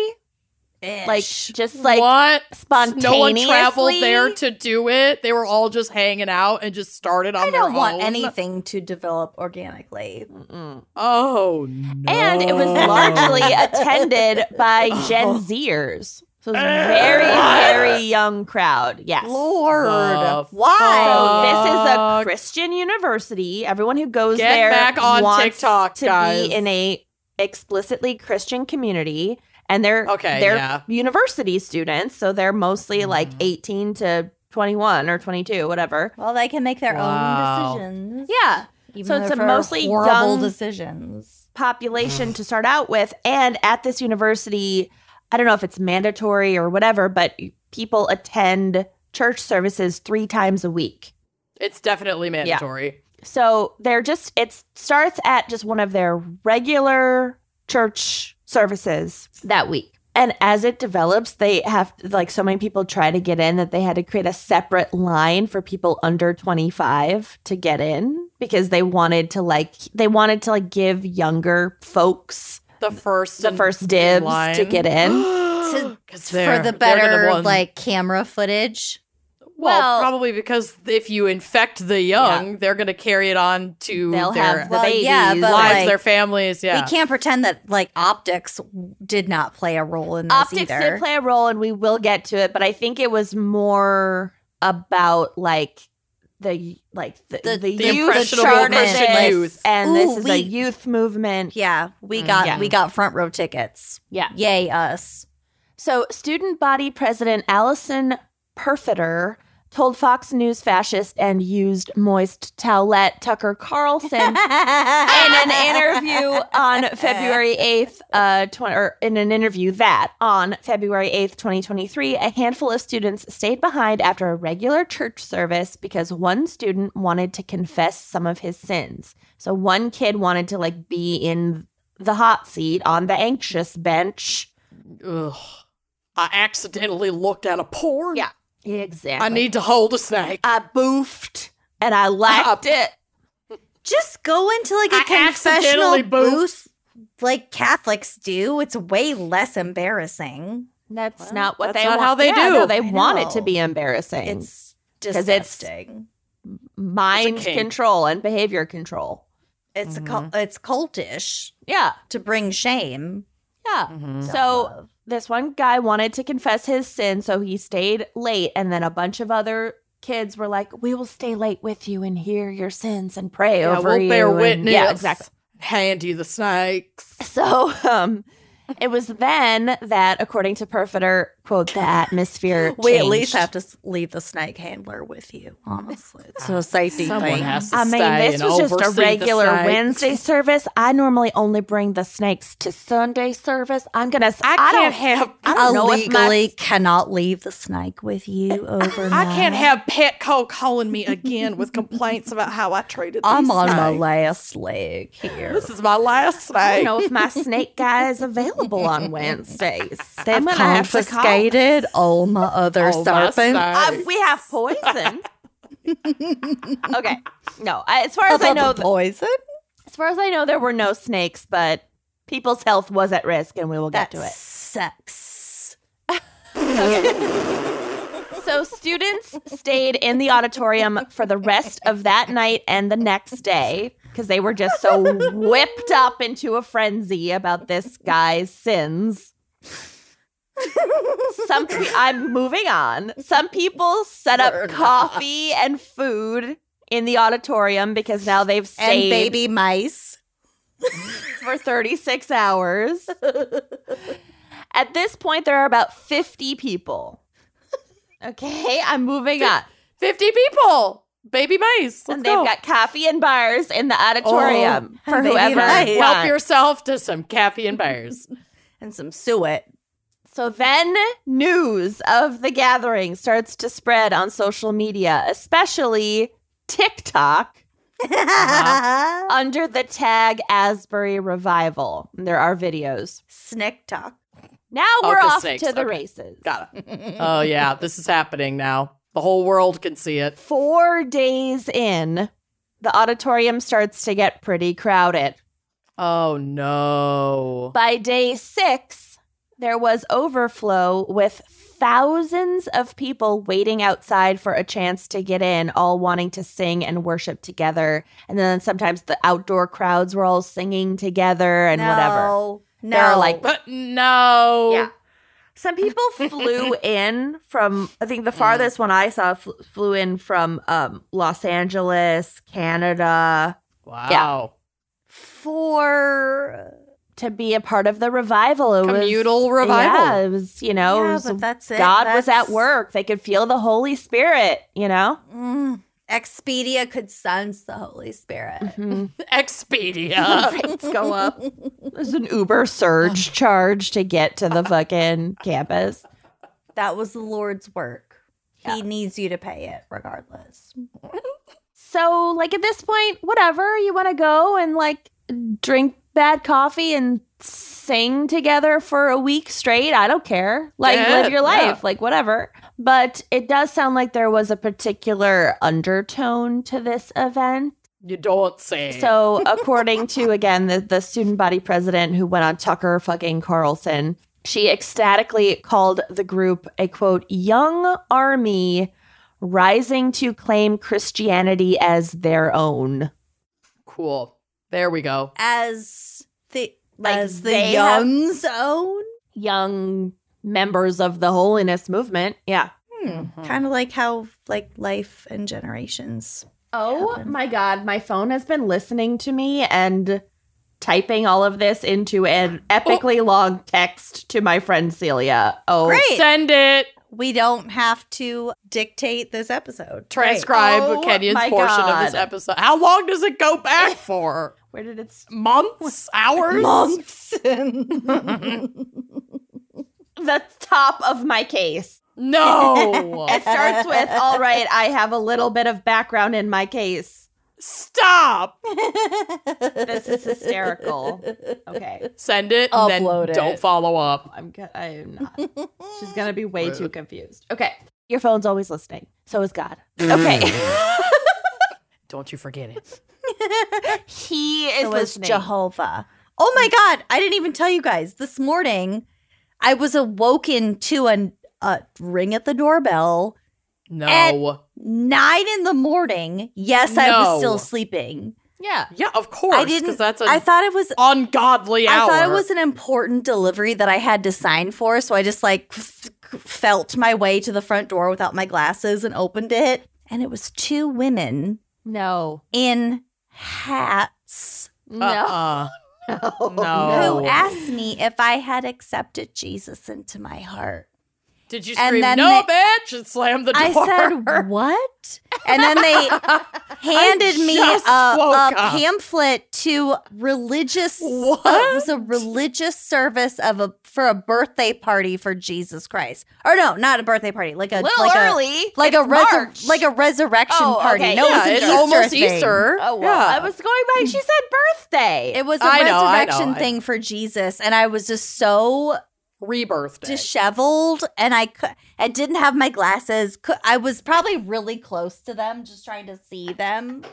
like just like what? spontaneously. No one traveled there to do it. They were all just hanging out and just started on I their don't want own. anything to develop organically. Mm-mm. Oh no. and it was largely attended by oh. Gen Zers. So it was a eh, very, very young crowd. Yes. Lord, The why? So this is a Christian university. Everyone who goes Get there back on wants TikTok, to guys. be in a explicitly Christian community, and they're Okay, they're yeah. university students, so they're mostly like Mhm. eighteen to twenty one or twenty two, whatever. Well, they can make their Wow. own decisions. Yeah, even So it's a mostly horrible young- decisions. population to start out with, and at this university, I don't know if it's mandatory or whatever, but people attend church services three times a week. It's definitely mandatory. So they're just it starts at just one of their regular church services that week. And as it develops, they have like so many people try to get in that they had to create a separate line for people under 25 to get in because they wanted to like they wanted to like give younger folks The first the first dibs line. to get in. To- 'Cause For the better, want- like camera footage. Well, well- probably because if you infect the young, they're going to carry it on to They'll their have the Well, babies. yeah, but, lives, like, their families. Yeah, We can't pretend that like optics did not play a role in this Optics either. did play a role, and we will get to it. But I think it was more about like the like the, The- the, the youth impressionable started youth. and this is we- a youth movement. yeah, we Mm, got yeah. we got front row tickets. Yeah. Yay us. So, student body president Allison Perfater told Fox News fascist and used moist towelette Tucker Carlson in an interview on February 8th, uh, 20, or in an interview that on February 8th, 2023, a handful of students stayed behind after a regular church service because one student wanted to confess some of his sins. So one kid wanted to like be in the hot seat on the anxious bench. Ugh. I accidentally looked at a porn. Yeah. Exactly. I need to hold a snake. I boofed and I liked it. Just go into like a I confessional accidentally boofed. booth like Catholics do. It's way less embarrassing. That's Well, not what that's they not want. how they Yeah, do. no, they I want it to be embarrassing. It's- disgusting. mind It's a control and behavior control. It's a cul- it's cultish Yeah. to bring shame. Yeah. Mhm. So Love. This one guy wanted to confess his sin, so he stayed late, and then a bunch of other kids were like, "We will stay late with you and hear your sins and pray Yeah, over we'll you." bear and- witness. Yeah, exactly. Hand you the snakes. So um, it was then that, according to Perfater, quote the atmosphere. We at least have to leave the snake handler with you. Honestly, it's a safety Someone thing. has to I mean, this was just a regular. Wednesday service. I normally only bring the snakes to Sunday service. I'm gonna. s- I I can't don't have. I don't know if my- cannot leave the snake with you overnight. I can't have Petco calling me again with complaints about how I treated. I'm these on my last leg here. This is my last snake. I don't know if my snake guy is available on Wednesdays. They've I'm gonna have to call. Confiscated all my other All my serpents. Uh, we have poison. okay. No, I, as far as I know, th- poison. as far as I know, there were no snakes, but people's health was at risk, and we will get That to it. sucks. So students stayed in the auditorium for the rest of that night and the next day because they were just so whipped up into a frenzy about this guy's sins. Some pe- I'm moving on. Some people set up We're not. coffee and food in the auditorium because now they've And baby mice. for 36 hours. At this point, there are about 50 people. Okay, I'm moving on. Fifty people, baby mice. Let's and they've go. got coffee and bars in the auditorium oh, for whoever. Help yourself to some caffeine and bears. And some suet. So then news of the gathering starts to spread on social media, especially TikTok under the tag Asbury Revival. There are videos. Snick talk. Now Oh, we're 'cause off snakes, to the okay. races. Got it. Oh yeah, this is happening now. The whole world can see it. Four days in, the auditorium starts to get pretty crowded. Oh no. By day six, there was overflow with thousands of people waiting outside for a chance to get in, all wanting to sing and worship together. And then sometimes the outdoor crowds were all singing together and whatever. No. There are, like, But no. Yeah. Some people flew in from, I think the farthest one I saw fl- flew in from um, Los Angeles, Canada, Wow. for to be a part of the revival. It Communal was, revival. Yeah, it was, you know, yeah, was- but that's it. God was at work. They could feel the Holy Spirit, you know? Mm. Expedia could sense the Holy Spirit. Expedia. Rates go up. There's an Uber surge charge to get to the fucking campus. That was the Lord's work. Yeah. He needs you to pay it regardless. So, like at this point, whatever, you want to go and like drink bad coffee and sing together for a week straight. I don't care. Like, Yeah, live your life, yeah. like, whatever. But it does sound like there was a particular undertone to this event. you don't say. So, according to again the, the student body president who went on Tucker fucking Carlson, she ecstatically called the group a quote young army rising to claim Christianity as their own. cool. There we go. As the Like as the they have- young zone. Young members of the holiness movement. Yeah. Mm-hmm. Kind of like how like life and generations. Oh happen. my god, my phone has been listening to me and typing all of this into an oh. epically long text to my friend Celia. Oh, Great. Send it. We don't have to dictate this episode. Transcribe Oh Kenya's my portion of this episode. How long does it go back for? Where did it s- Months? Hours? Months. the top of my case. No. It starts with, all right, I have a little bit of background in my case. Stop. This is hysterical. Okay. Send it Upload then don't it. follow up. I'm go- I am not. She's going to be way too confused. Okay. Your phone's always listening. So is God. Okay. Mm. Don't you forget it. he is It was listening. Jehovah. Oh my God. I didn't even tell you guys. This morning, I was awoken to a, a ring at the doorbell. No. Nine in the morning. Yes, I was still sleeping. yeah. yeah, of course. I didn't. That's I thought it was. ungodly Hour. I thought it was an important delivery that I had to sign for, so I just like f- felt my way to the front door without my glasses and opened it, and it was two women No. in hats No. Uh-uh. No. No. who asked me if I had accepted Jesus into my heart. Did you And scream then no, they- bitch, and slam the door? I said, "What?" And then they handed me a, a pamphlet to religious. What? uh, it was a religious service of a for a birthday party for Jesus Christ. Or no, not a birthday party, like a A little like early. a like a It's resur- March. like a resurrection Oh, party. okay, No, yeah, it was it's Easter almost thing. Easter. Oh well, yeah. I was going by. She said birthday. It was a I know, I know, resurrection I thing for Jesus, and I was just so rebirth day. disheveled and I cou- I didn't have my glasses. I was probably really close to them, just trying to see them.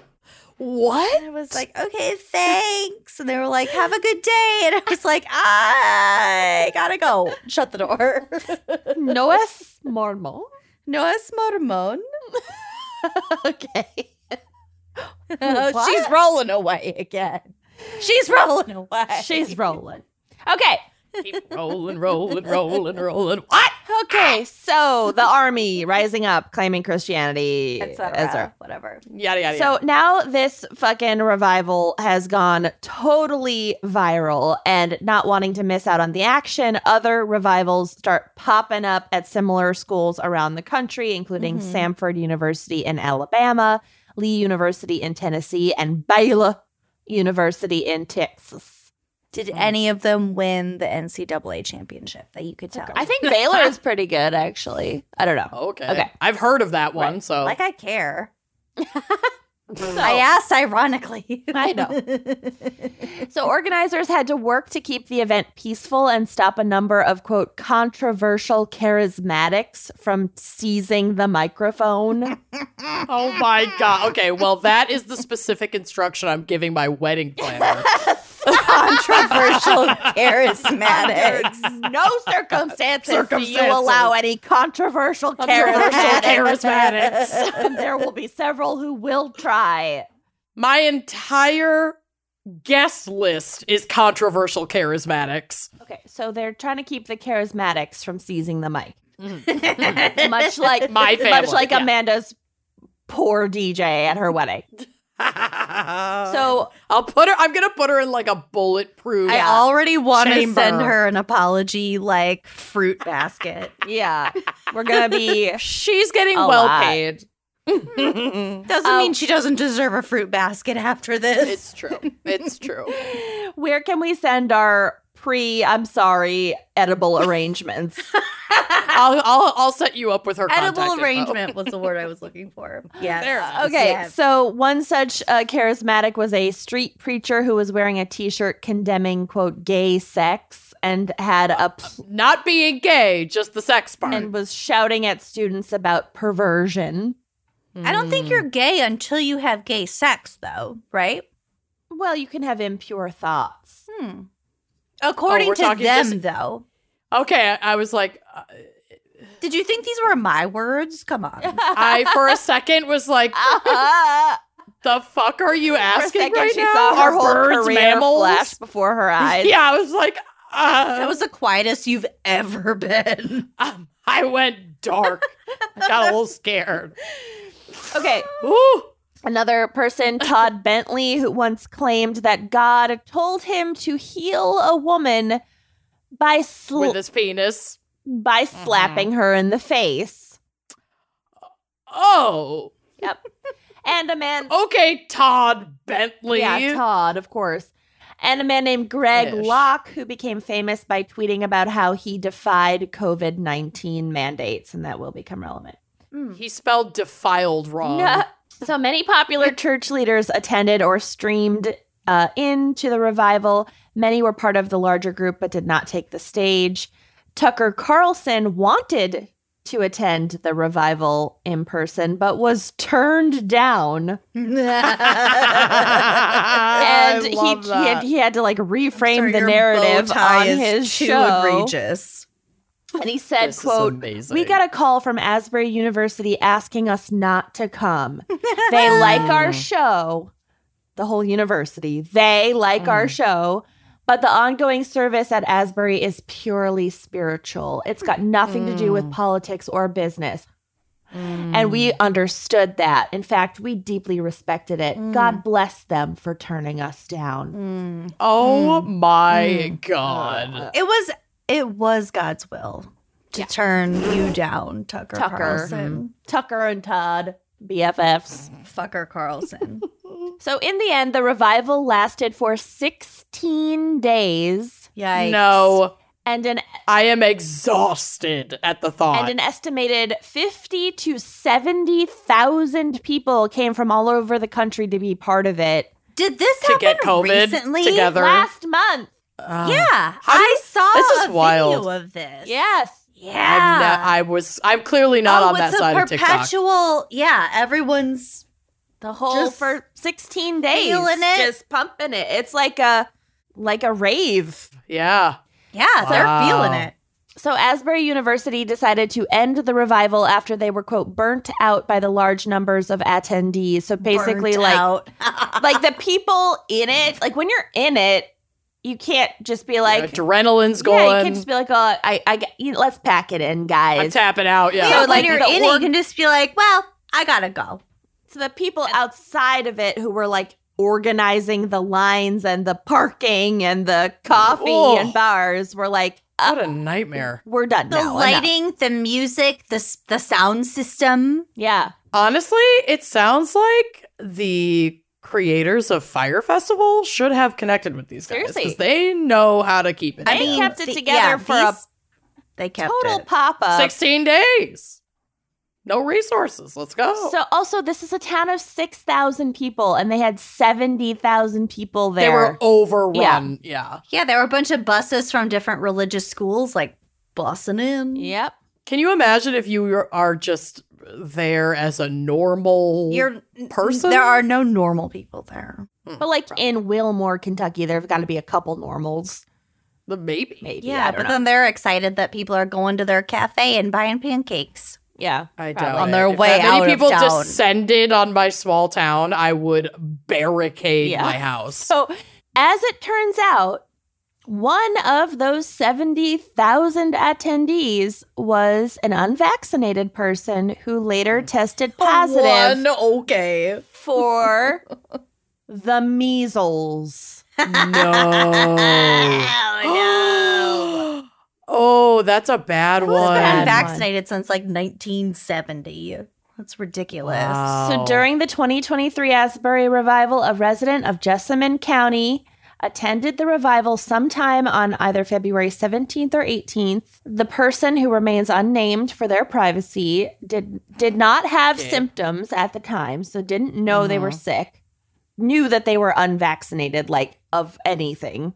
what? And I was like, okay, thanks. And they were like, have a good day. And I was like, I gotta go. Shut the door. no es mormon. no es mormon. okay. She's rolling away again. She's rolling away. She's rolling. Okay. Keep rolling, rolling, rolling, rolling. What? Okay. So the army rising up, claiming Christianity, etc. Ezra. Whatever. Yada yada. So yada. now this fucking revival has gone totally viral and not wanting to miss out on the action, other revivals start popping up at similar schools around the country, including Mhm. Samford University in Alabama, Lee University in Tennessee, and Baylor University in Texas. Did any of them win the NCAA championship that you could tell? I think Baylor is pretty good, actually. I don't know. okay. Okay. I've heard of that one. Right. So like I care. I asked ironically. I know. So organizers had to work to keep the event peaceful and stop a number of quote controversial charismatics from seizing the microphone. Oh my god. Okay, well that is the specific instruction I'm giving my wedding planner. Controversial, charismatic. no circumstances, do you allow any controversial Controversial charismatics. charismatics. there will be several who will try. My entire guest list is controversial charismatics. Okay, so they're trying to keep the charismatics from seizing the mic. Mm-hmm. much like My family, much like yeah. Amanda's poor DJ at her wedding. so So I'll put her I'm gonna put her in like a bulletproof. I already want to send her an apology like fruit basket. yeah, we're gonna be She's getting A well lot. paid. Doesn't Oh. mean she doesn't deserve a fruit basket after this. It's true. It's true. where can we send our pre I'm sorry edible arrangements? I'll I'll I'll set you up with her contact Edible info. arrangement was the word I was looking for. Yes. There. Okay, Yes. so one such uh, charismatic was a street preacher who was wearing a T-shirt condemning quote gay sex and had a pl- Not being gay, just the sex part. and was shouting at students about perversion. I don't think you're gay until you have gay sex, though, right? Well, you can have impure thoughts. Hmm. According we're to them, just- though. okay. I, I was like, uh, Did you think these were my words? Come on. I for a second was like, the fuck are you For a asking second, right she now? saw her Are whole birds career mammals? flash before her eyes. Yeah, I was like, uh, that was the quietest you've ever been. um, I went dark. I got a little scared. Okay, Ooh. Another person, Todd Bentley, who once claimed that God told him to heal a woman by sl- With his penis. By slapping her in the face. Oh. Yep. And a man, Okay, Todd Bentley. yeah, Todd, of course. And a man named Greg Ish. Locke, who became famous by tweeting about how he defied COVID 19 mandates, and that will become relevant. He spelled defiled wrong. No. So many popular church leaders attended or streamed uh, into the revival. Many were part of the larger group but did not take the stage. Tucker Carlson wanted to attend the revival in person but was turned down. And he, he, had, that. he had to like reframe Sorry, the narrative on his show. egregious. And he said, This quote, we got a call from Asbury University asking us not to come. They like our show, the whole university. They like our mm. show, but the ongoing service at Asbury is purely spiritual. It's got nothing to do with mm. politics or business. Mm. And we understood that. In fact, we deeply respected it. Mm. God bless them for turning us down. Oh my god. Uh. It was it was God's will to turn you down, Tucker, Tucker. Carlson. Tucker and Todd, BFFs. Fucker Carlson. So in the end, the revival lasted for 16 days, Yikes. No, and an I am exhausted at the thought. and an estimated 50 to 70,000 people came from all over the country to be part of it Did this To happen get COVID recently? together. last month. Uh, Yeah, How I you- saw this is a wild. video of this. Yes. I'm Yeah. not- I was. I'm clearly not oh, on that side a of TikTok. perpetual. Yeah, everyone's The whole Just for 16 days. feeling it. Just pumping it. It's like a like a rave. Yeah. yeah, they're feeling it. So Asbury University decided to end the revival after they were quote burnt out by the large numbers of attendees. So basically Burnt like out. like the people in it, like when you're in it, you can't just be like Adrenaline's Yeah, you can't just be like, oh, I, I, get- you, let's pack it in, guys. I'm tapping out. Yeah. yeah, So, when like, you're the in it, you can just be like, "Well, I gotta go." So the people outside of it who were like organizing the lines and the parking and the coffee Oh. and bars were like, uh, what a nightmare. we're done The now. enough." lighting, the music, the the sound system. Yeah. Honestly, it sounds like the creators of Fyre Festival should have connected with these guys because they know how to keep it. I together. mean, kept it the- together yeah, for a they kept Total it. pop up. 16 days. No resources. Let's go. So also, this is a town of 6,000 people and they had 70,000 people there. they were overrun. Yeah. Yeah, Yeah. there were a bunch of buses from different religious schools, like bussing in. Yep. Can you imagine if you are just there as a normal You're person? There are no normal people there. Hmm. But like in Wilmore, Kentucky, there have got to be a couple normals. The maybe. Maybe. Yeah, but know. then they're excited that people are going to their cafe and buying pancakes. Yeah. I Probably. doubt On it. their If way that many out of people town. descended on my small town, I would barricade Yeah. my house. So, as it turns out, one of those 70,000 attendees was an unvaccinated person who later hmm. tested positive One, okay. for the measles. no. Oh oh, that's a bad no. one. I've been Bad vaccinated since like 1970. That's ridiculous. Wow. So, during the 2023 Asbury revival, a resident of Jessamine County attended the revival sometime on either February 17th or 18th. The person who remains unnamed for their privacy did did not have Okay. symptoms at the time, so didn't know they were sick. Knew that they were unvaccinated like of anything.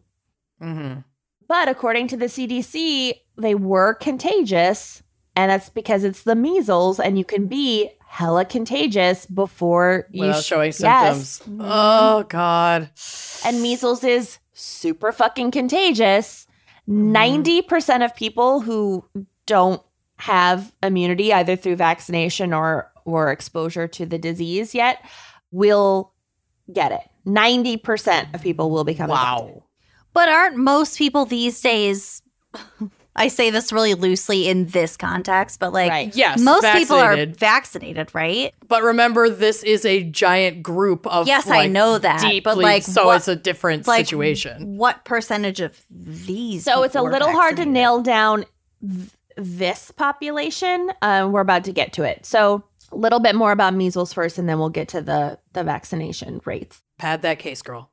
Mhm. But according to the CDC, they were contagious, and that's because it's the measles, and you can be hella contagious before you Without sh- showing Yes. symptoms. Oh God. And measles is super fucking contagious. Mm-hmm. Ninety percent of people who don't have immunity, either through vaccination or or exposure to the disease yet, will get it. Ninety percent of people will become infected. Wow. But aren't most people these days? I say this really loosely in this context, but like Right. Yes. most people are vaccinated. vaccinated, right? But remember, this is a giant group of. Yes, I know that, but, Deeply, like, so what- it's a different like, situation. What percentage of these? So it's a little hard to nail down th- this population. Um, we're about to get to it. So a little bit more about measles first, and then we'll get to the the vaccination rates. Pad that case, girl.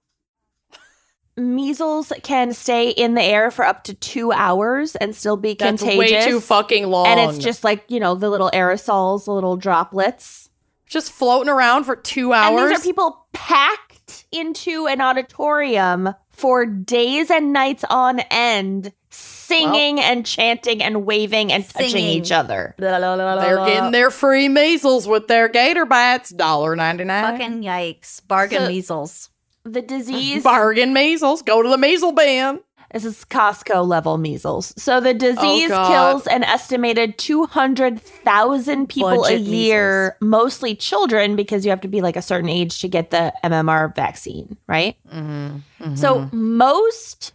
Measles can stay in the air for up to two hours and still be That's contagious. way too fucking long. And it's just like you know the little aerosols, the little droplets. just floating around for two hours. And hours. these are people packed into an auditorium for days and nights on end, singing and chanting and waving and touching each other. They're getting their free measles with their gator bites. Dollar ninety nine. fucking yikes. Bargain So- measles. The disease Bargain measles. Go to the measles ban. This is Costco level measles. So the disease God. kills an estimated 200,000 people Budget a year, mostly children, because you have to be like a certain age to get the MMR vaccine, right? Mm-hmm. So most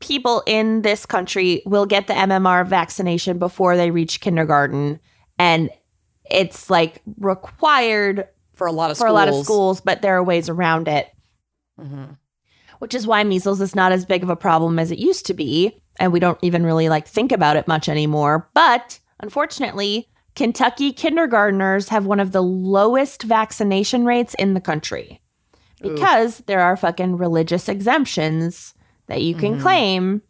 people in this country will get the MMR vaccination before they reach kindergarten. And it's like required for a lot of for schools. a lot of schools, but there are ways around it Mhm. which is why measles is not as big of a problem as it used to be. and we don't even really like think about it much anymore. But unfortunately, Kentucky kindergartners have one of the lowest vaccination rates in the country because there are fucking religious exemptions that you can claim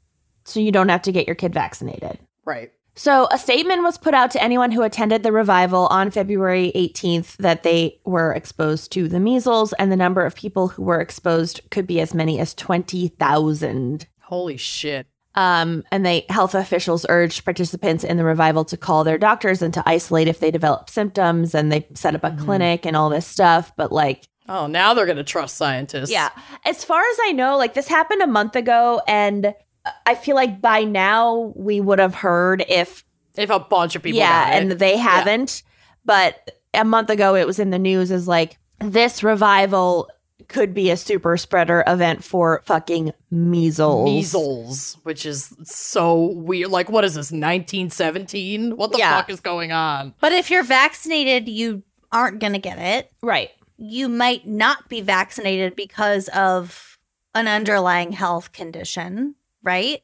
so you don't have to get your kid vaccinated. Right. So, a statement was put out to anyone who attended the revival on February 18th that they were exposed to the measles, and the number of people who were exposed could be as many as 20,000. Holy shit. Um, and they health officials urged participants in the revival to call their doctors and to isolate if they develop symptoms, and they set up a clinic and all this stuff. But like, Oh, now they're going to trust scientists. yeah. As far as I know, like this happened a month ago, and I feel like by now we would have heard if If a bunch of people yeah, got it. and they haven't. But a month ago, it was in the news as like this revival could be a super spreader event for fucking measles. measles, which is so weird. Like, what is this, 1917? What the Yeah. fuck is going on? But if you're vaccinated, you aren't going to get it. Right. You might not be vaccinated because of an underlying health condition, right?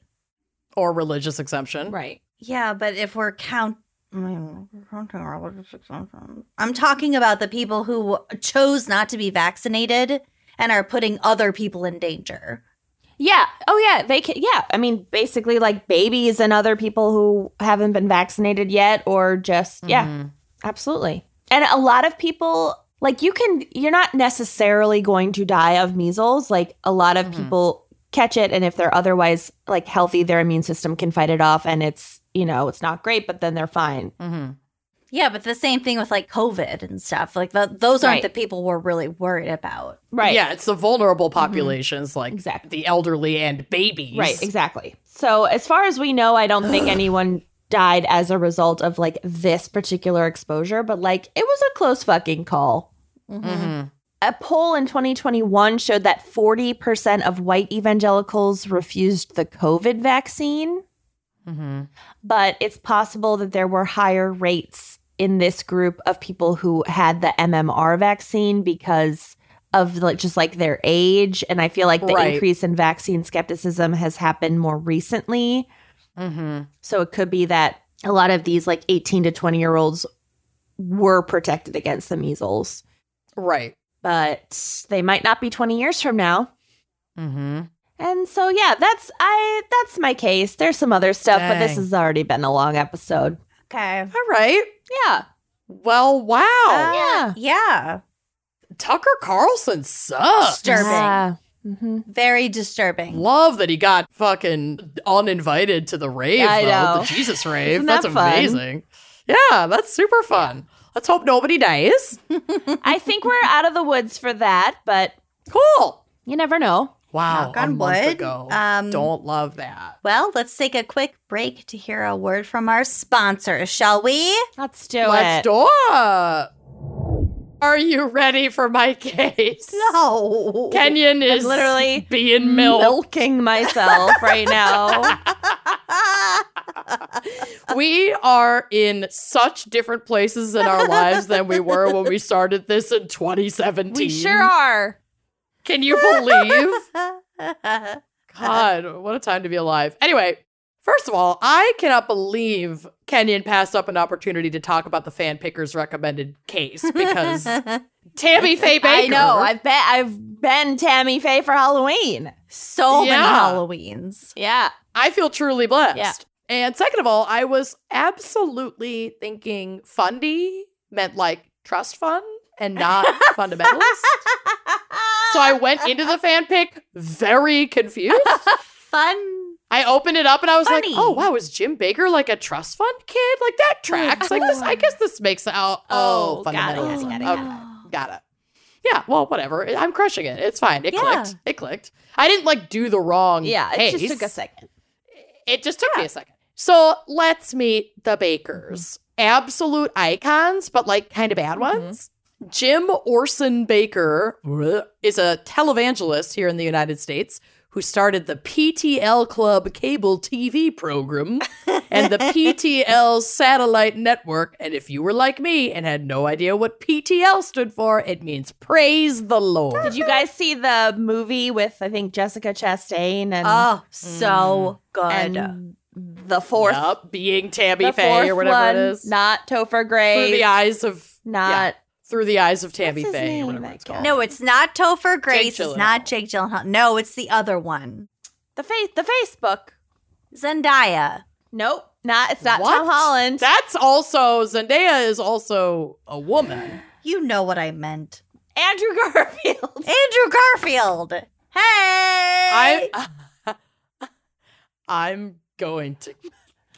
Or religious exemption. Right. Yeah, but if we're count counting religious exemptions- I'm talking about the people who chose not to be vaccinated and are putting other people in danger. Yeah. Oh, yeah. They can. Yeah. I mean, basically, like babies and other people who haven't been vaccinated yet, or just, yeah, mm-hmm. absolutely. And a lot of people, like, you can, you're not necessarily going to die of measles. Like, a lot of mm-hmm. people catch it. And if they're otherwise, like, healthy, their immune system can fight it off. And it's, you know, it's not great, but then they're fine. Mm-hmm. Yeah, but the same thing with like COVID and stuff. Like the, those aren't Right. the people we're really worried about. Right. Yeah, it's the vulnerable populations, like Exactly. the elderly and babies. Right, exactly. So, as far as we know, I don't think anyone died as a result of like this particular exposure, but like it was a close fucking call. Mhm. A poll in 2021 showed that 40% of white evangelicals refused the COVID vaccine, Mhm. but it's possible that there were higher rates in this group of people who had the MMR vaccine because of like just like their age and I feel like the Right. increase in vaccine skepticism has happened more recently. Mhm. So it could be that a lot of these like 18 to 20 year olds were protected against the measles, Right. But they might not be 20 years from now. Mm-hmm. And so yeah, that's I that's my case. There's some other stuff, but this Dang. has already been a long episode. Okay. All right. Yeah. Well, wow. yeah. Yeah. Tucker Carlson sucks. Disturbing. Yeah. Mhm. Very disturbing. Love that he got fucking uninvited to the rave, I though, know. the Jesus rave. Isn't that's that fun? amazing. Yeah, that's super fun. Let's hope nobody dies. I think we're out of the woods for that, but Cool. you never know. Wow. Knock a on month wood. ago. Um, Don't love that. Well, let's take a quick break to hear a word from our sponsors, shall we? Let's do it. Let's do it. Are you ready for my case? No. Kenyon is literally being milked. milking myself right now. we are in such different places in our lives than we were when we started this in 2017. we sure are. Can you believe? God, what a time to be alive. Anyway, first of all, I cannot believe Kenyon passed up an opportunity to talk about the fan pickers recommended case because Tammy Faye Bakker. I know. I've been I've been Tammy Faye for Halloween. so many Halloweens. Yeah. I feel truly blessed. Yeah. And second of all, I was absolutely thinking fundy meant like trust fund and not fundamentalist. So I went into the fan pick very confused. Fun. I opened it up and I was Funny. like, "Oh wow, is Jim Bakker like a trust fund kid? Like that oh, tracks. Like this. I guess this makes out. Oh, Oh, got it, got it, got it, okay, got it. Yeah. Well, whatever. I'm crushing it. It's fine. It Yeah. clicked. It clicked. I didn't like do the wrong. Yeah. It just took a second. It just took me a second. So let's meet the Bakkers. Mm-hmm. Absolute icons, but like kind of bad mm-hmm. ones. Jim Orson Bakker uh, is a televangelist here in the United States who started the PTL Club cable TV program and the PTL satellite network. And if you were like me and had no idea what PTL stood for, it means praise the Lord. Did you guys see the movie with I think Jessica Chastain and Oh, so mm. good. and the fourth Yup, being Tammy the Faye or whatever one, it is. not Topher through the eyes of not through the eyes of Tammy his Faye name, or whatever it's called. no, it's not Topher Grace. Gyllenhaal. It's not Jake Gyllenhaal. No, it's the other one. the face the Facebook. Zendaya. Nope, not it's not What? Tom Holland. That's also Zendaya is also a woman. You know what I meant. Andrew Garfield. Andrew Garfield. Hey. I I'm going to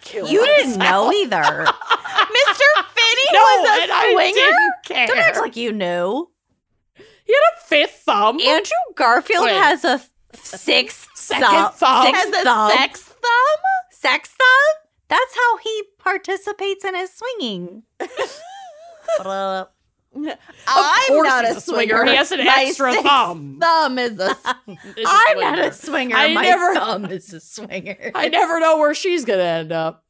kill you didn't know either. Mr. Feeny No, was and a I swinger. didn't Don't act like you knew. He had a fifth thumb. Andrew Garfield Wait. has a sixth Second thumb. thumb. Sixth Has a thumb. sex thumb. Sex thumb? That's how he participates in his swinging. Oh, I'm course not he's a a swinger. swinger. He has an My extra sixth thumb. Thumb is a. Is a I'm not swinger. a swinger. I My never- thumb is a swinger. I never know where she's gonna end up.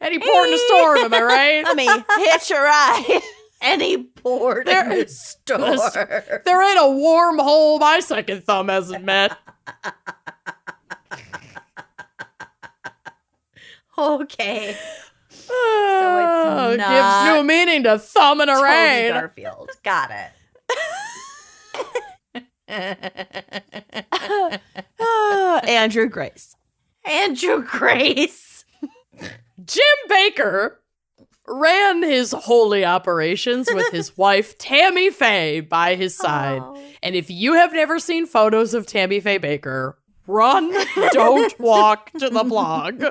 Any port in the storm, am I right? Let me hitch a ride. Any board There- in the store. There ain't a warm hole my second thumb hasn't met. okay. Oh, it's ah, gives new meaning to thumb in a rain. Garfield. Got it. Ah, Andrew Grace. Andrew Grace. Jim Bakker ran his holy operations with his wife Tammy Faye by his side. Oh. And if you have never seen photos of Tammy Faye Bakker, run, don't walk to the blog.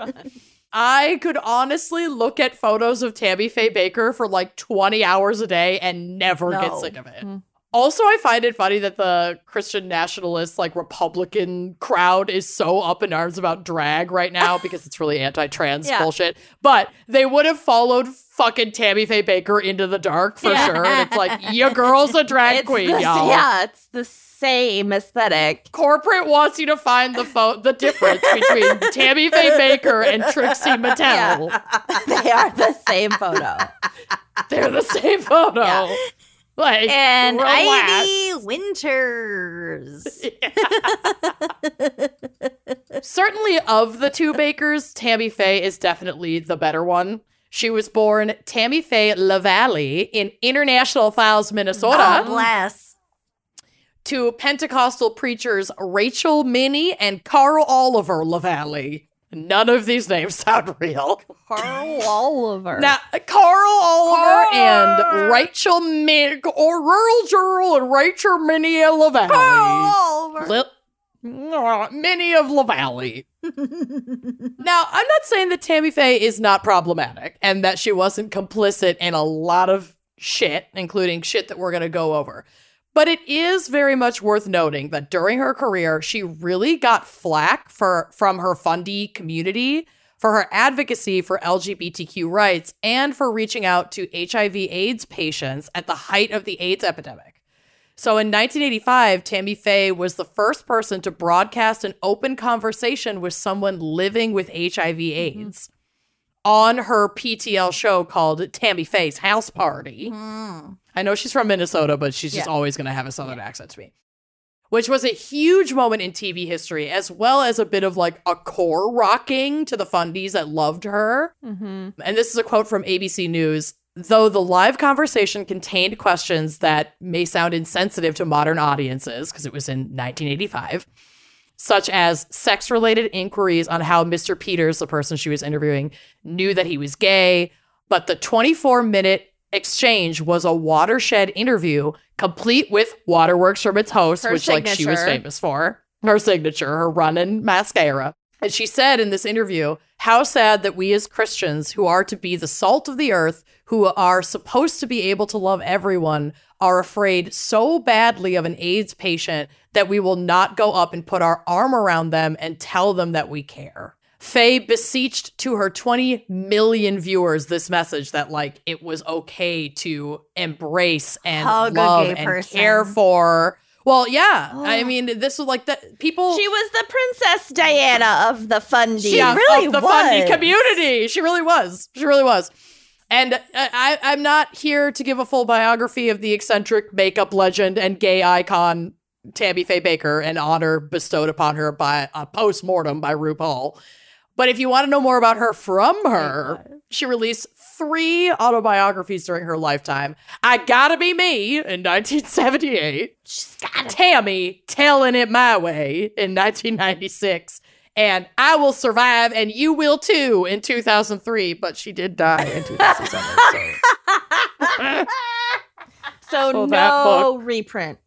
I could honestly look at photos of Tammy Faye Bakker for like 20 hours a day and never get sick of it. Mm-hmm. Also, I find it funny that the Christian nationalist, like Republican crowd is so up in arms about drag right now because it's really anti trans Yeah. bullshit. But they would have followed fucking Tammy Faye Bakker into the dark for Yeah. sure. And it's like, your girl's a drag It's queen, the, y'all. Yeah, it's the same aesthetic. Corporate wants you to find the fo- the difference between Tammy Faye Bakker and Trixie Mattel. they are the same photo. They're the same photo. Yeah. Like, And relax. Ivy Winters. Certainly, of the two Bakkers, Tammy Faye is definitely the better one. She was born Tammy Faye LaValley in International Falls, Minnesota, God bless. To Pentecostal preachers Rachel Minnie and Carl Oliver LaValley. None of these names sound real. Carl Oliver. Now, Carl Oliver Carl. and Rachel Min or Rural Jurl and Rachel Minnie LaValley. Oliver. Lil- Aw, Minnie of LaValley. now, I'm not saying that Tammy Faye is not problematic and that she wasn't complicit in a lot of shit, including shit that we're going to go over. But it is very much worth noting that during her career, she really got flack for from her fundy community for her advocacy for LGBTQ rights and for reaching out to HIV AIDS patients at the height of the AIDS epidemic. So in 1985, Tammy Faye was the first person to broadcast an open conversation with someone living with HIV mm-hmm. AIDS on her PTL show called Tammy Faye's House Party. Mm-hmm. I know she's from Minnesota, but she's just Yeah. always going to have a southern accent to me. Which was a huge moment in TV history, as well as a bit of like a core rocking to the fundies that loved her. Mm-hmm. And this is a quote from ABC News. Though the live conversation contained questions that may sound insensitive to modern audiences, because it was in 1985, such as sex related inquiries on how Mr. Peters, the person she was interviewing, knew that he was gay. But the 24 minute exchange was a watershed interview, complete with Waterworks from its host, Her which like she was famous for. Her signature, her running mascara. And she said in this interview, how sad that we as Christians, who are to be the salt of the earth, who are supposed to be able to love everyone, are afraid so badly of an AIDS patient that we will not go up and put our arm around them and tell them that we care. Faye beseeched to her 20 million viewers this message that like it was okay to embrace and Hug love and person. care for Well, yeah. I mean, this was like the people. She was the Princess Diana of the Fundy. yeah, really of the was. community. She really was. She really was. And I, I, I'm not here to give a full biography of the eccentric makeup legend and gay icon Tammy Faye Bakker, an honor bestowed upon her by uh, a post mortem by RuPaul. But if you want to know more about her from her, she released three autobiographies during her lifetime. I Gotta Be Me in 1978. She's got. Tammy telling it my way in 1996 and I will survive and you will too in 2003 but she did die in 2007 so So, So no reprint.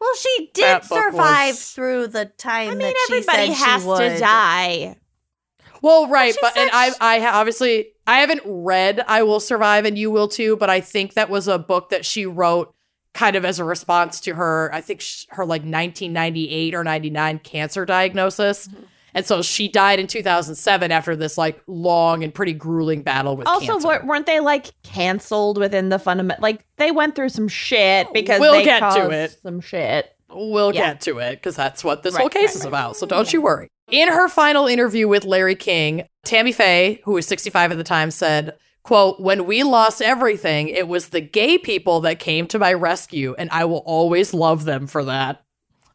Well, she did survive was- through the time I mean, that she everybody said has she would. to die. Well right but and I I obviously I haven't read I will survive and you will too but I think that was a book that she wrote kind of as a response to her I think sh- her like 1998 or 99 cancer diagnosis mm-hmm. and so she died in 2007 after this like long and pretty grueling battle with Also, cancer. wa- weren't they like canceled within the fundament? Like they went through some shit oh, because We'll they get to it. Some shit. We'll Yeah. get to it because that's what this Right, whole case right, is right. about. So don't you worry. In her final interview with Larry King, Tammy Faye, who was 65 at the time, said, quote, when we lost everything, it was the gay people that came to my rescue, and I will always love them for that.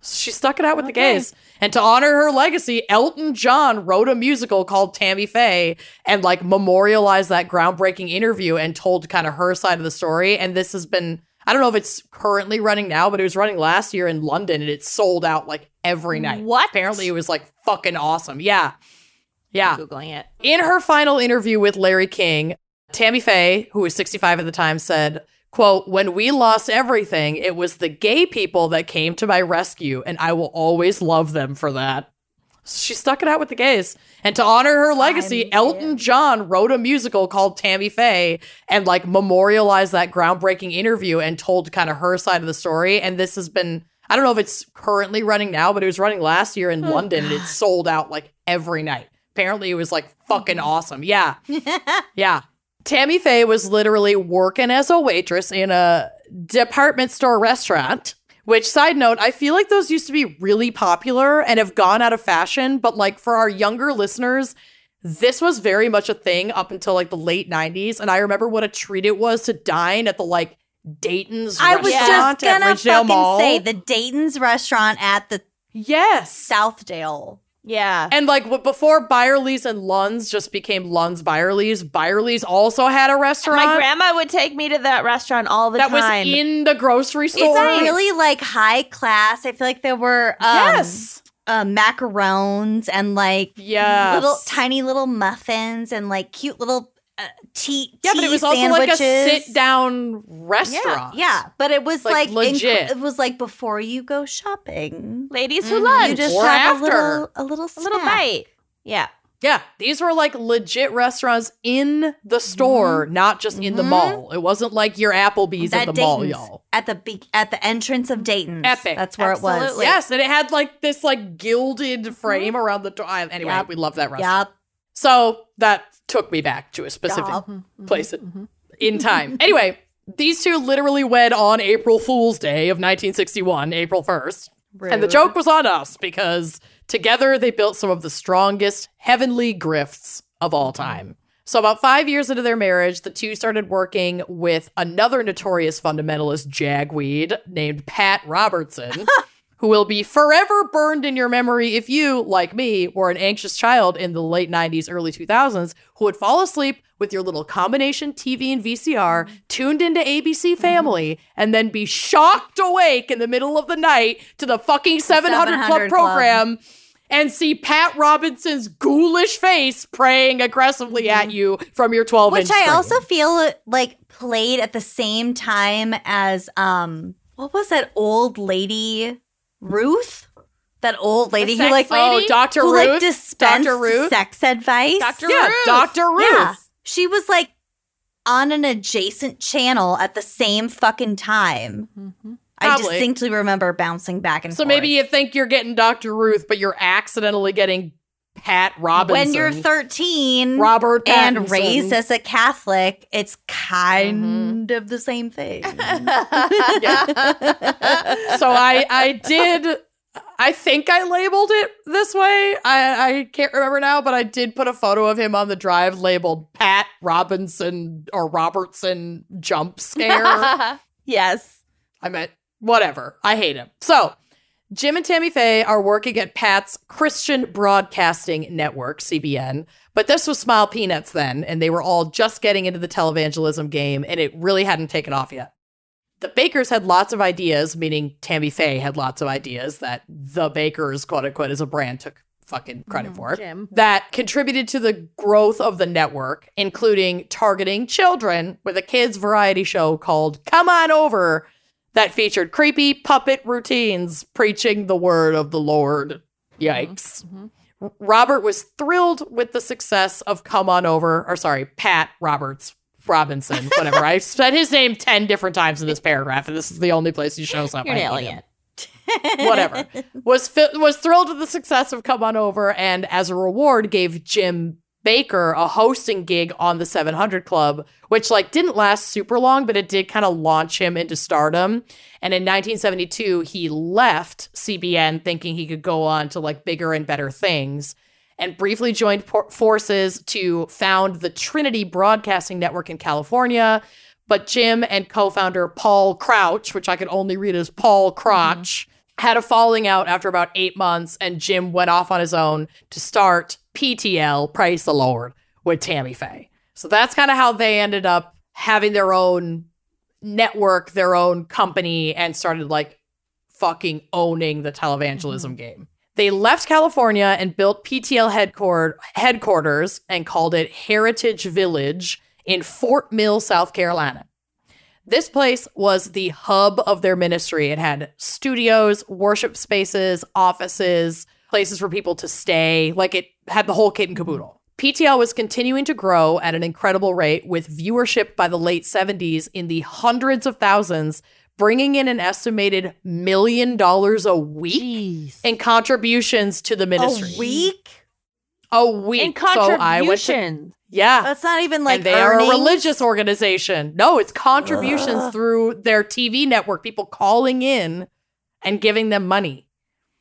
She stuck it out with the gays. And to honor her legacy, Elton John wrote a musical called Tammy Faye and like memorialized that groundbreaking interview and told kind of her side of the story. And this has been, I don't know if it's currently running now, but it was running last year in London and it sold out like every night. What? Apparently it was like fucking awesome. Yeah. Yeah. Googling it. In her final interview with Larry King, Tammy Faye, who was 65 at the time, said, quote, when we lost everything, it was the gay people that came to my rescue, and I will always love them for that. She stuck it out with the gays. And to honor her legacy, Elton John wrote a musical called Tammy Faye and like memorialized that groundbreaking interview and told kind of her side of the story. And this has been, I don't know if it's currently running now, but it was running last year in London and it sold out like every night. Apparently it was like fucking awesome. Yeah. yeah. Tammy Faye was literally working as a waitress in a department store restaurant. Which side note, I feel like those used to be really popular and have gone out of fashion, but like for our younger listeners, this was very much a thing up until like the late 90s and I remember what a treat it was to dine at the like Dayton's I was just gonna fucking Mall. say the Dayton's restaurant at the yes. Southdale. Yeah. And like before Byerly's and Lund's just became Lund's Byerly's, Byerly's also had a restaurant My grandma would take me to that restaurant all the that time. That was in the grocery store. It's really like high class. I feel like there were um, yes. uh, macarons and like Yes. little tiny little muffins and like cute little uh, tea. Yeah, but it tea was also like a sit down restaurant. Yeah, but it was Like, like, inc- legit. it was like before you go shopping, Ladies who Mhm. lunch. you just Or have after. a little a little a little bite. Yeah. Yeah. These were like legit restaurants in the store, not just in the Mhm. mall. It wasn't like your Applebee's at That the mall, y'all. at the be- at the entrance of Dayton's. Epic. That's where it was. Yes, and it had like this like gilded frame around the door. Anyway, Yep. we love that restaurant. Yep. So that took me back to a specific Yup. Mm-hmm. Mm-hmm. place mm-hmm. in time. Anyway, these two literally wed on April Fool's Day of 1961, April 1st. And the joke was on us because together they built some of the strongest heavenly grifts of all time. So, about five years into their marriage, the two started working with another notorious fundamentalist jagweed named Pat Robertson, who will be forever burned in your memory if you, like me, were an anxious child in the late 90s, early 2000s, who would fall asleep with your little combination TV and VCR mm-hmm. tuned into ABC mm-hmm. Family and then be shocked awake in the middle of the night to the fucking 700, 700 Club Club. program and see Pat Robinson's ghoulish face praying aggressively mm-hmm. at you from your 12 Which I also feel like played at the same time as um what was that old lady Ruth? That old lady who sex oh, like Oh, Dr. who Ruth? like dispensed Dr. Ruth? sex advice. Dr. Yeah, Ruth. Dr. Ruth. Yeah. She was like on an adjacent channel at the same fucking time. I distinctly remember bouncing back and So forth. maybe you think you're getting Dr. Ruth, but you're accidentally getting Pat Robinson. when you're 13 Robert and raised as a Catholic, it's kind Mm-hmm. of the same thing. so I I did I think I labeled it this way. I I can't remember now, but I did put a photo of him on the drive labeled Pat Robinson or Robertson jump scare. yes. I meant whatever. I hate him. So Jim and Tammy Faye are working at Pat's Christian Broadcasting Network, CBN. But this was Smile Peanuts then, and they were all just getting into the televangelism game, and it really hadn't taken off yet. The Bakkers had lots of ideas, meaning Tammy Faye had lots of ideas that the Bakkers, quote unquote, as a brand took fucking credit mm, for. Jim. That contributed to the growth of the network, including targeting children with a kids' variety show called Come On Over that featured creepy puppet routines preaching the word of the Lord. Mm-hmm. Yikes. R- Robert was thrilled with the success of Come On Over, or sorry, Pat Roberts Robinson, whatever. I've said his name 10 different times in this paragraph, and this is the only place he shows up. You're it. whatever was fi- was thrilled with the success of come on over and as a reward gave jim Bakker a hosting gig on the 700 club which like didn't last super long but it did kind of launch him into stardom. And in 1972 he left cbn thinking he could go on to like bigger and better things and briefly joined por- forces to found the trinity broadcasting network in california. But Jim and co founder Paul Crouch, which I could only read as Paul Crotch, mm-hmm. had a falling out after about eight months, and Jim went off on his own to start PTL, Praise the Lord, with Tammy Faye. So that's kind of how they ended up having their own network, their own company, and started like fucking owning the televangelism mm-hmm. game. They left California and built PTL headquarters, headquarters and called it Heritage Village in Fort Mill, South Carolina. This place was the hub of their ministry. It had studios, worship spaces, offices, places for people to stay. Like it had the whole kit and caboodle. PTL was continuing to grow at an incredible rate with viewership by the late 70s in the hundreds of thousands, bringing in an estimated million dollars a week Jeez. in contributions to the ministry. A week? A week. And So I went to- contributions. yeah. That's not even like and they earnings. are a religious organization. No, it's contributions through their TV network, people calling in and giving them money.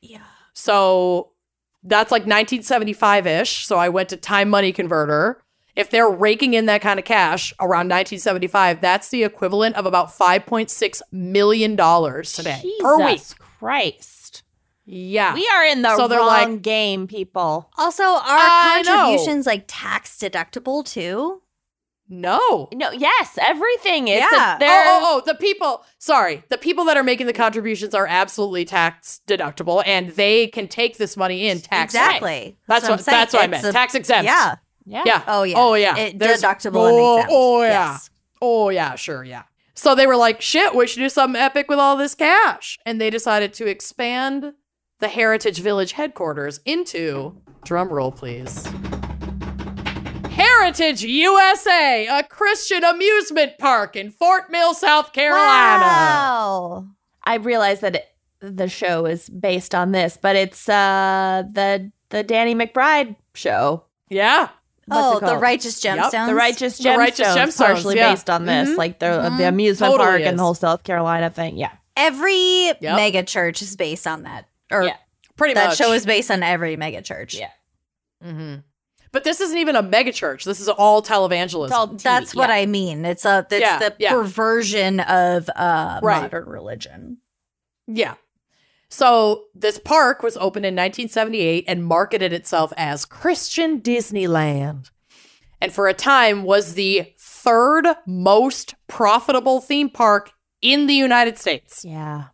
Yeah. So that's like 1975 ish. So I went to Time Money Converter. If they're raking in that kind of cash around 1975, that's the equivalent of about 5.6 million dollars today per week. Jesus Christ. Yeah. We are in the So they're wrong like- game, people. Also, are I know. contributions like tax deductible too? No. No, yes, everything. It's Yeah. A, they're, Oh, oh, oh, the people, sorry, the people that are making the contributions are absolutely tax deductible and they can take this money in tax Exactly. That's what, that's what I meant. a- tax exempt. Yeah. Yeah. Yeah. Oh yeah. Oh yeah. It, There's- deductible and oh, exempt. Oh yeah. Yes. Oh yeah, sure, yeah. So they were like, shit, we should do something epic with all this cash. And they decided to expand the Heritage Village headquarters into, drum roll please, Heritage USA, a Christian amusement park in Fort Mill, South Carolina. Wow. I realize that it, the show is based on this, but it's uh the the Danny McBride show. Yeah. What's oh, the called? righteous Yep, gemstones. The Righteous Gemstones, The Righteous Gemstones, partially yeah. based on this, Mhm. like the Mhm. the amusement Totally park and the whole South Carolina thing. Yeah, Every mega church is based on that. Or Yeah. Pretty that much. show is based on every mega church. Yeah. hmm But this isn't even a megachurch. This is all televangelism. all TV, That's what yeah. I mean. It's a it's Yeah, the yeah. perversion of uh Right. modern religion. Yeah. So this park was opened in 1978 and marketed itself as Christian Disneyland. And for a time was the third most profitable theme park in the United States. Yeah.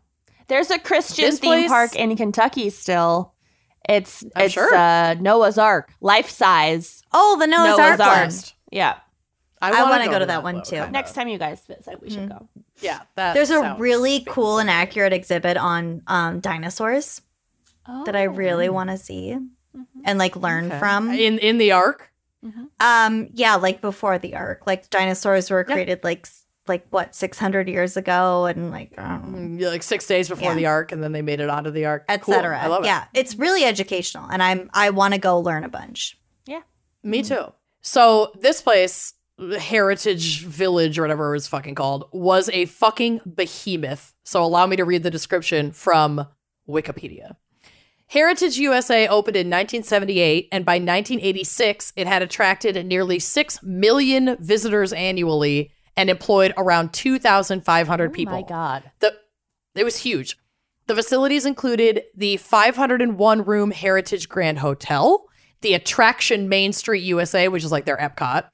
There's a Christian This theme place- park in Kentucky still. It's I'm it's sure. uh, Noah's Ark, life size. Oh, the Noah's, Ark Ark. Yeah. I wanna wanna go to that one, though, too. kinda. Next time you guys visit, we should go. Yeah. That There's a really fancy. cool and accurate exhibit on um, dinosaurs that I really want to see and like learn Okay. from. in in the ark. Um, yeah, like before the ark, like dinosaurs were Yeah. created like s- like what 600 years ago and like I don't know, Mm, yeah, like six days before Yeah. the ark and then they made it onto the ark, Cool. etc. I love it. Yeah, it's really educational, and I'm I want to go learn a bunch. Yeah me too. So this place, Heritage Village or whatever it was fucking called, was a fucking behemoth. So allow me to read the description from Wikipedia. Heritage USA opened in 1978, and by 1986, it had attracted nearly 6 million visitors annually and employed around 2,500 people. Oh my God. The it was huge. The facilities included the 501 room Heritage Grand Hotel, the Attraction Main Street USA, which is like their Epcot,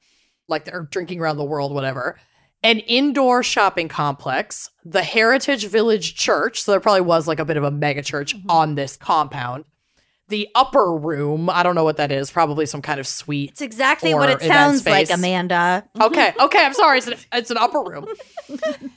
like they're drinking around the world, whatever. An indoor shopping complex, the Heritage Village Church. So there probably was like a bit of a mega church mm-hmm. on this compound. The upper room, I don't know what that is, probably some kind of suite. It's exactly what it sounds like. Amanda. Okay, okay, I'm sorry. It's an, it's an upper room.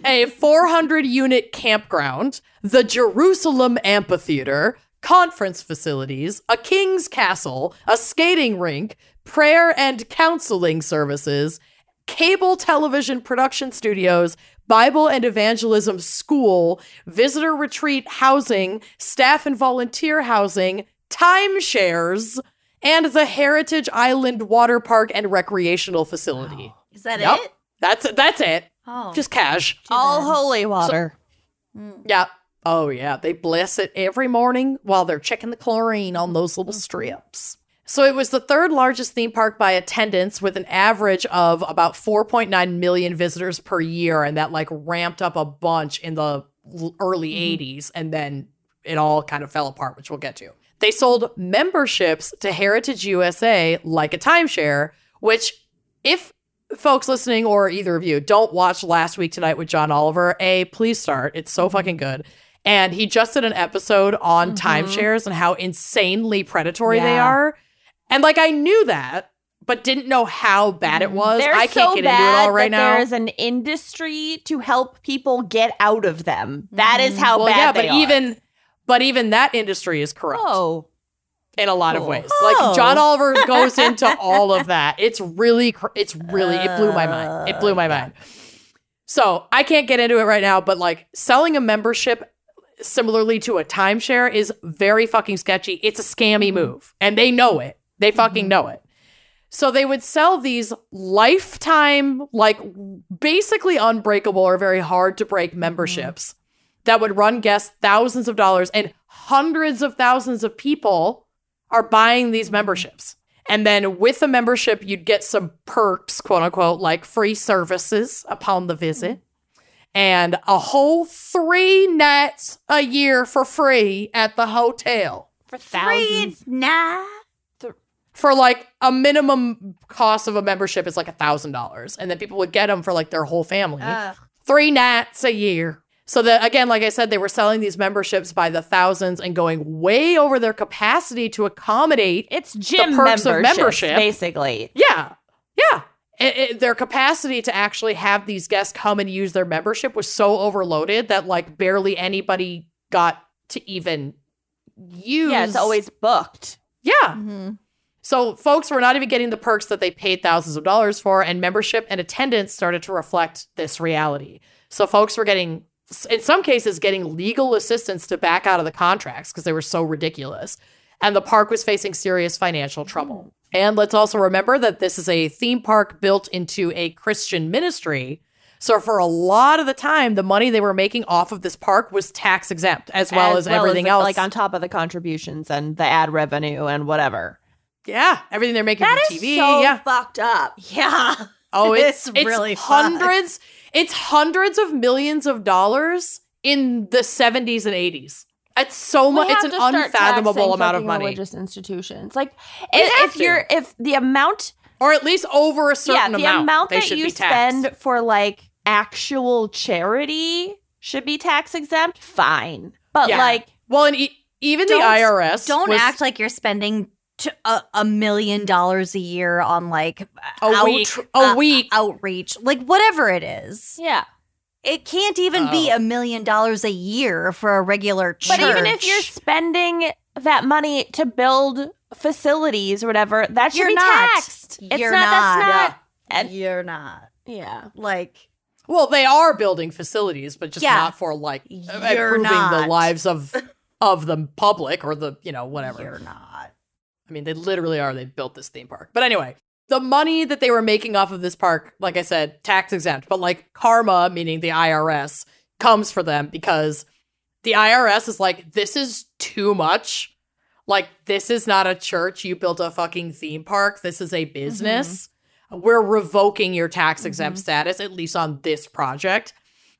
a 400 unit campground, the Jerusalem Amphitheater, conference facilities, a king's castle, a skating rink, prayer and counseling services, cable television production studios, Bible and evangelism school, visitor retreat housing, staff and volunteer housing, timeshares, and the Heritage Island Water Park and Recreational Facility. Is that Yep. it? That's it. that's it. Oh, Just cash. All holy water. Mm. Yeah. Oh yeah. They bless it every morning while they're checking the chlorine on those little mm. strips. So it was the third largest theme park by attendance with an average of about 4.9 million visitors per year and that like ramped up a bunch in the l- early mm-hmm. 80s and then it all kind of fell apart, which we'll get to. They sold memberships to Heritage USA like a timeshare, which if folks listening or either of you don't watch last week tonight with John Oliver, A, please start. It's so mm-hmm. fucking good. And he just did an episode on mm-hmm. timeshares and how insanely predatory they are. And like I knew that, but didn't know how bad it mm-hmm. was. They're I can't so get into it all right now. There's an industry to help people get out of them. That is how well, bad yeah, but are. even but even that industry is corrupt oh, in a lot of oh. ways. Oh. Like John oh. Oliver goes into all of that. It's really, it's really, it blew my mind. It blew my uh, mind. So I can't get into it right now, but like selling a membership similarly to a timeshare is very fucking sketchy. It's a scammy mm-hmm. move, and they know it. They fucking mm-hmm. know it. So they would sell these lifetime, like basically unbreakable or very hard to break mm-hmm. memberships that would run guests thousands of dollars and hundreds of thousands of people are buying these memberships. And then with the membership, you'd get some perks, quote unquote, like free services upon the visit and a whole three nights a year for free at the hotel for three nights. for like a minimum cost of a membership is like a thousand dollars. And then people would get them for like their whole family Ugh. three nights a year. So that again, like I said, they were selling these memberships by the thousands and going way over their capacity to accommodate. It's gym perks of membership. basically. Yeah, yeah. It- it- their capacity to actually have these guests come and use their membership was so overloaded that like barely anybody got to even use. Yeah, it's always booked. yeah. Mhm. So folks were not even getting the perks that they paid thousands of dollars for, and membership and attendance started to reflect this reality. So folks were getting, in some cases, getting legal assistance to back out of the contracts because they were so ridiculous. And the park was facing serious financial trouble. Mm. And let's also remember that this is a theme park built into a Christian ministry. So for a lot of the time, the money they were making off of this park was tax exempt, as well as, everything the- else. Like on top of the contributions and the ad revenue and whatever. yeah, everything they're making That is TV. so yeah. fucked up. Yeah. Oh, it's, It's it's really fucked. hundreds. It's hundreds of millions of dollars in the 70s and 80s. It's so much. It's an unfathomable amount of money, Religious institutions, like if, if you're if the amount, or at least over a certain yeah, the amount. amount, that you spend for like actual charity should be tax exempt. Fine, but Yeah. like Well, and e- even Don't- the IRS Don't was act like you're spending a, a million dollars a year on like a out- week. A uh, week. outreach, like whatever it is. yeah. It can't even be Oh. a million dollars a year for a regular church. But even if you're spending that money to build facilities or whatever, that should You're be not. taxed. It's You're not. That's not. not. and- you're not yeah. like Well, they are building facilities, but just Yeah. not for like You're improving the lives of of the public or the you know whatever. You're not. I mean, they literally are. They built this theme park. But anyway, the money that they were making off of this park, like I said, tax exempt, but like karma, meaning the IRS, comes for them because the IRS is like, this is too much. Like, this is not a church. You built a fucking theme park. This is a mm-hmm. business. We're revoking your tax exempt mm-hmm. status, at least on this project.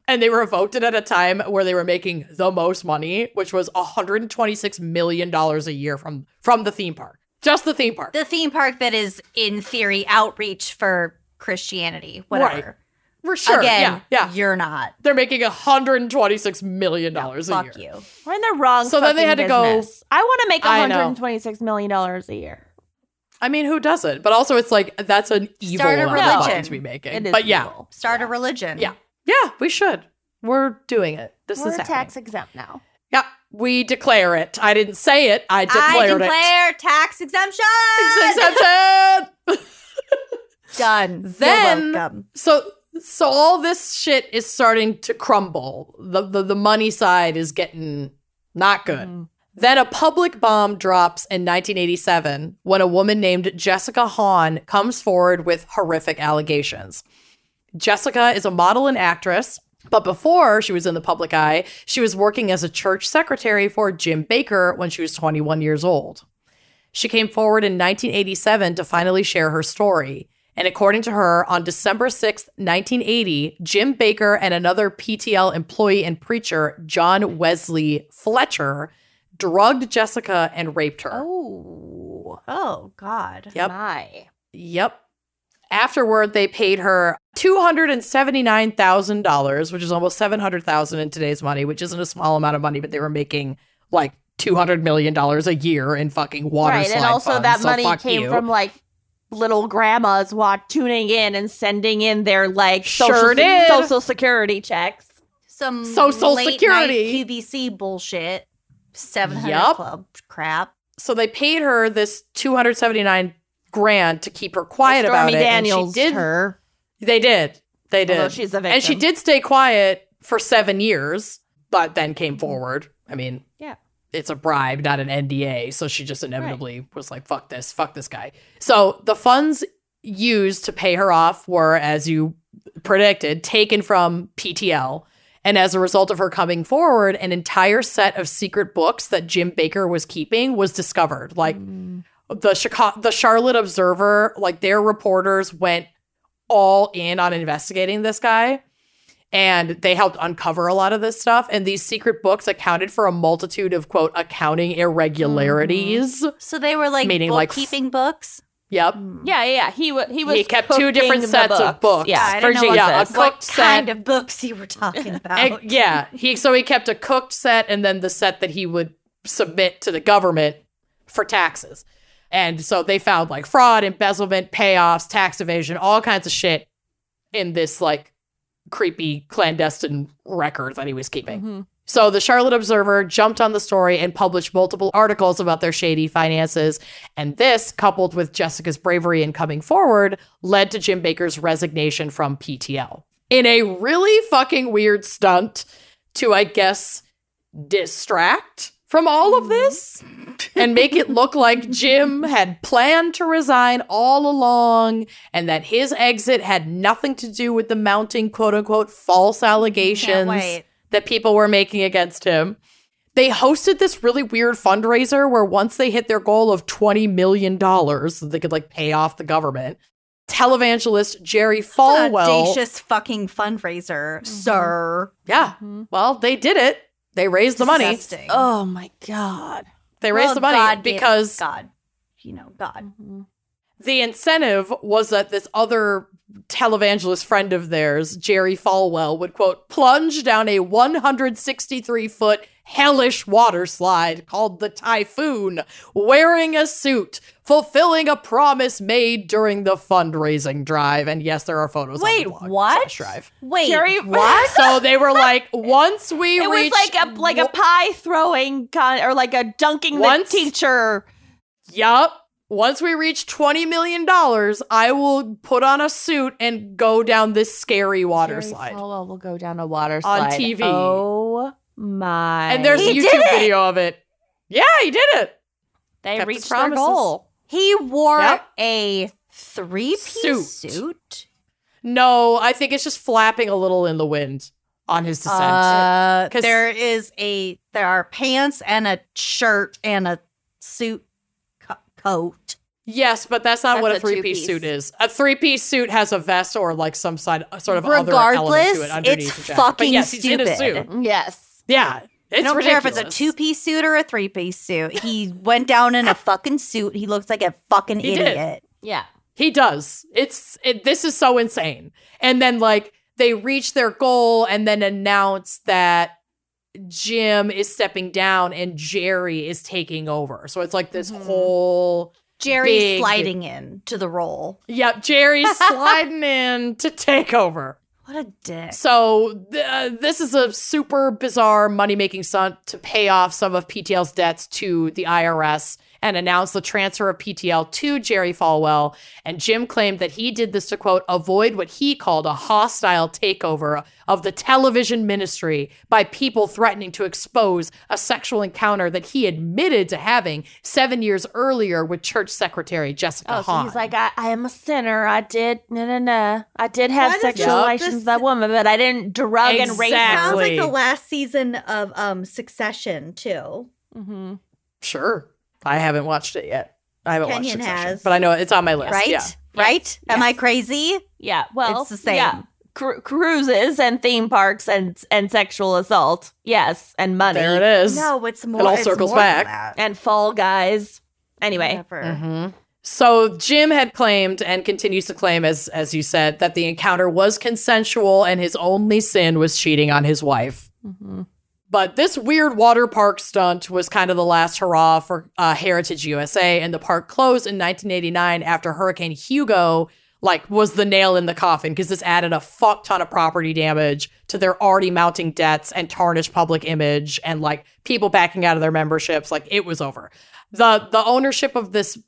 And they revoked it at a time where they were making the most money, which was $126 million a year from, from the theme park. Just the theme park. The theme park that is, in theory, outreach for Christianity, whatever. Right. For sure. Again, yeah. Yeah. you're not. They're making $126 million a Fuck year. you. We're in the wrong. So then they fucking had to go- I want to make 126 million dollars a year. I mean, who doesn't? But also, it's like, that's an evil Start a amount of money religion. to be making. It is but yeah. evil. Start a religion. Yeah. Yeah, we should. We're doing it. This We're is happening. tax exempt now. Yeah, we declare it. I didn't say it. I I declared declare tax exemption. it. Exemption. Done. You're Then- so, so all this shit is starting to crumble. The the, the money side is getting not good. Mm-hmm. Then a public bomb drops in 1987 when a woman named Jessica Hahn comes forward with horrific allegations. Jessica is a model and actress, but before she was in the public eye, she was working as a church secretary for Jim Bakker when she was 21 years old. She came forward in 1987 to finally share her story. And according to her, on December 6, 1980, Jim Bakker and another PTL employee and preacher, John Wesley Fletcher, drugged Jessica and raped her. Oh, Oh God. Yep. my. Yep. Afterward, they paid her $279,000, which is almost 700,000 in today's money, which isn't a small amount of money, but they were making like $200 million a year in fucking water Right. and also funds, that so money came you. from like little grandmas while tuning in and sending in their like social, sure se- social security checks. Some social security QVC bullshit. 700 yep. club crap. So they paid her this 279 Grant to keep her quiet about it. Daniels and she did her. They did. They did. She's a victim. And she did stay quiet for seven years, but then came forward. I mean, yeah, it's a bribe, not an NDA. So she just inevitably right. was like, fuck this, fuck this guy. So the funds used to pay her off were, as you predicted, taken from PTL. And as a result of her coming forward, an entire set of secret books that Jim Bakker was keeping was discovered. Like, mm the Chicago, the Charlotte Observer, like their reporters went all in on investigating this guy and they helped uncover a lot of this stuff and these secret books accounted for a multitude of quote accounting irregularities mm-hmm. So they were like Meaning, like, bookkeeping books. yep mm. Yeah, yeah, yeah. He was. He was. He kept two different sets of books. Yeah, I for don't know yeah, a cooked what set kind of books you were talking about. And- yeah he so he kept a cooked set and then the set that he would submit to the government for taxes and so they found like fraud embezzlement payoffs tax evasion all kinds of shit in this like creepy clandestine record that he was keeping mm-hmm. So the Charlotte Observer jumped on the story and published multiple articles about their shady finances. And this, coupled with Jessica's bravery in coming forward, led to Jim Bakker's resignation from PTL. In a really fucking weird stunt to, I guess, distract from all of this and make it look like Jim had planned to resign all along and that his exit had nothing to do with the mounting quote unquote false allegations that people were making against him. They hosted this really weird fundraiser where once they hit their goal of $20 million, they could like pay off the government, televangelist Jerry An Falwell. audacious fucking fundraiser, mm-hmm. sir. Yeah. Mm-hmm. Well, they did it. They raised the money. Disgusting. Oh my god. They raised Well, the money God because God, you know, God. Mm-hmm. the incentive was that this other televangelist friend of theirs, Jerry Falwell, would quote, plunge down a 163 foot hellish water slide called the Typhoon, wearing a suit, fulfilling a promise made during the fundraising drive. And yes, there are photos Wait, on the blog what? slash drive. Wait, Jerry- what? So they were like, once we It was like a like a pie throwing con- or like a dunking Once- the teacher. yup. once we reach $20 million, I will put on a suit and go down this scary water Jerry slide. Falwell will go down a water On TV. Oh my! And there's a He YouTube did it! video of it. Yeah, he did it. they kept reached their goal. He wore Yep. a three piece suit. No, I think it's just flapping a little in the wind on his descent. Uh, there is a there are pants and a shirt and a suit co- coat. yes, but that's not That's what a a three piece suit is. A three piece suit has a vest or like some side, sort of other element to it underneath it's jacket. But yes, he's in a stupid. suit. Yes. Yeah, it's I don't care if it's a two piece suit or a three piece suit. He went down in a fucking suit. He looks like a fucking He did. idiot. Yeah. He does. It's it, this is so insane. And then like they reach their goal and then announce that Jim is stepping down and Jerry is taking over. So it's like this Mhm. whole Jerry sliding in to the role. Yep, Jerry's sliding in to take over. What a dick. So uh, this is a super bizarre money making stunt to pay off some of PTL's debts to the IRS and announced the transfer of PTL to Jerry Falwell. And Jim claimed that he did this to quote avoid what he called a hostile takeover of the television ministry by people threatening to expose a sexual encounter that he admitted to having seven years earlier with church secretary Jessica Oh, so he's like, I, I am a sinner. I did, no, no, no. I did have Why sexual relations with that woman, but I didn't drug and rape her. Sounds like the last season of um Succession too. Mm-hmm. Sure. I haven't watched it yet. I haven't watched Kenyon Succession, has. but I know it's on my list. Right? Yeah. Right? Am I crazy? Yeah, well, It's the same. Yeah, Cru- cruises and theme parks and and sexual assault. Yes, and money There it is. No, it's more. It all circles back. and fall guys. Anyway, Whatever. Mhm. So Jim had claimed and continues to claim, as as you said, that the encounter was consensual and his only sin was cheating on his wife. Mhm. But this weird water park stunt was kind of the last hurrah for uh, Heritage USA, and the park closed in 1989 after Hurricane Hugo like was the nail in the coffin because this added a fuck ton of property damage to their already mounting debts and tarnished public image and like people backing out of their memberships. Like it was over. the The ownership of this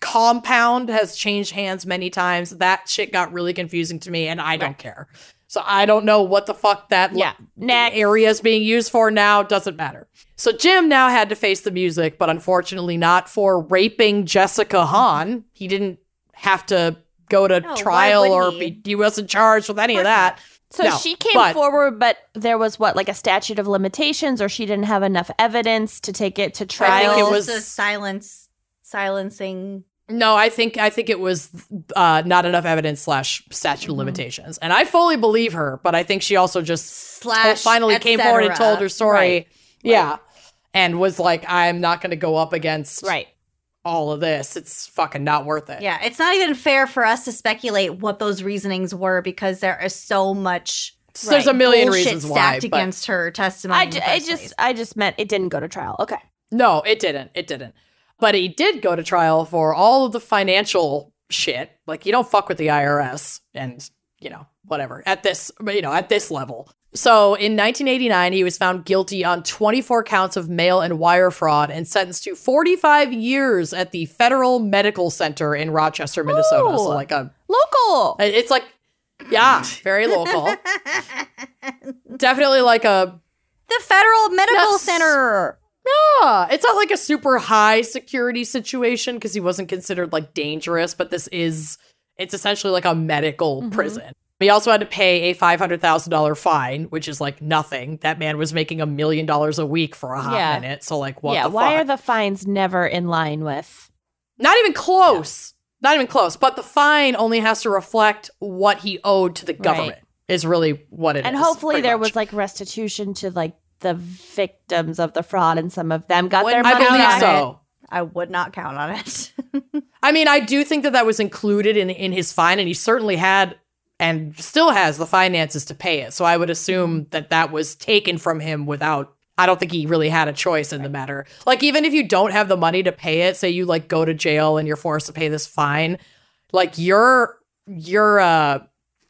compound has changed hands many times. That shit got really confusing to me, and I don't care. So I don't know what the fuck that yeah. Next. area is being used for now doesn't matter. So Jim now had to face the music, but unfortunately not for raping Jessica Hahn. He didn't have to go to No, trial or he? be, he wasn't charged with any of that. So No, she came but- forward, but there was what, like a statute of limitations, or she didn't have enough evidence to take it to I trial. think it was- a silence, silencing. No, I think I think it was uh, not enough evidence slash statute of limitations, and I fully believe her. But I think she also just Slash, told- finally came forward and told her story. Right. Yeah, and was like, "I'm not going to go up against right. all of this. It's fucking not worth it." Yeah, it's not even fair for us to speculate what those reasonings were because there is so much So there's a million bullshit reasons why. stacked but- against her testimony. I, ju- I just. I just meant it didn't go to trial. Okay. No, it didn't. It didn't. But he did go to trial for all of the financial shit. Like you don't fuck with the IRS and, you know, whatever. At this, you know, at this level. So in 1989, he was found guilty on 24 counts of mail and wire fraud and sentenced to 45 years at the Federal Medical Center in Rochester, Minnesota. So like a Local. it's like yeah, very local. Definitely like a the Federal Medical Center. Yeah, it's not like a super high security situation because he wasn't considered like dangerous, but this is it's essentially like a medical mm-hmm. prison. He also had to pay a five hundred thousand dollar fine, which is like nothing. That man was making a million dollars a week for a hot Yeah. minute. So like, what yeah. Why are the fines never in line with? Not even close. Not even close. But the fine only has to reflect what he owed to the government. Is really what it is. and hopefully there much. was like restitution to like the victims of the fraud, and some of them got their money. I believe back. so. I would not count on it. I mean, I do think that that was included in in his fine, and he certainly had and still has the finances to pay it. So I would assume that that was taken from him without. I don't think he really had a choice in the matter. Like even if you don't have the money to pay it, say you like go to jail and you're forced to pay this fine, like your your uh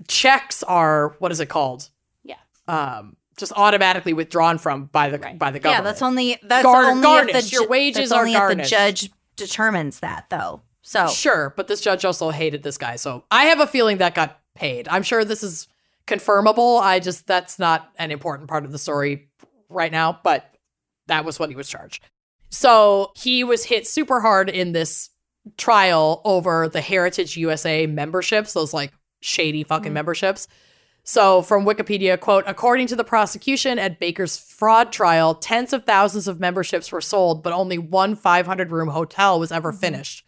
checks are what is it called? Yeah. Um just automatically withdrawn from by the Right. by the government. yeah, that's only that's Gar- only garnish. if the Your wages that's are only if the judge determines that, though. So Sure, but this judge also hated this guy. So I have a feeling that got paid. I'm sure this is confirmable. I just, that's not an important part of the story right now, but that was what he was charged. So he was hit super hard in this trial over the Heritage USA memberships, those like shady fucking mm-hmm. memberships. So from Wikipedia, quote, according to the prosecution at Bakker's fraud trial, tens of thousands of memberships were sold, but only one 500 room hotel was ever mm-hmm. finished.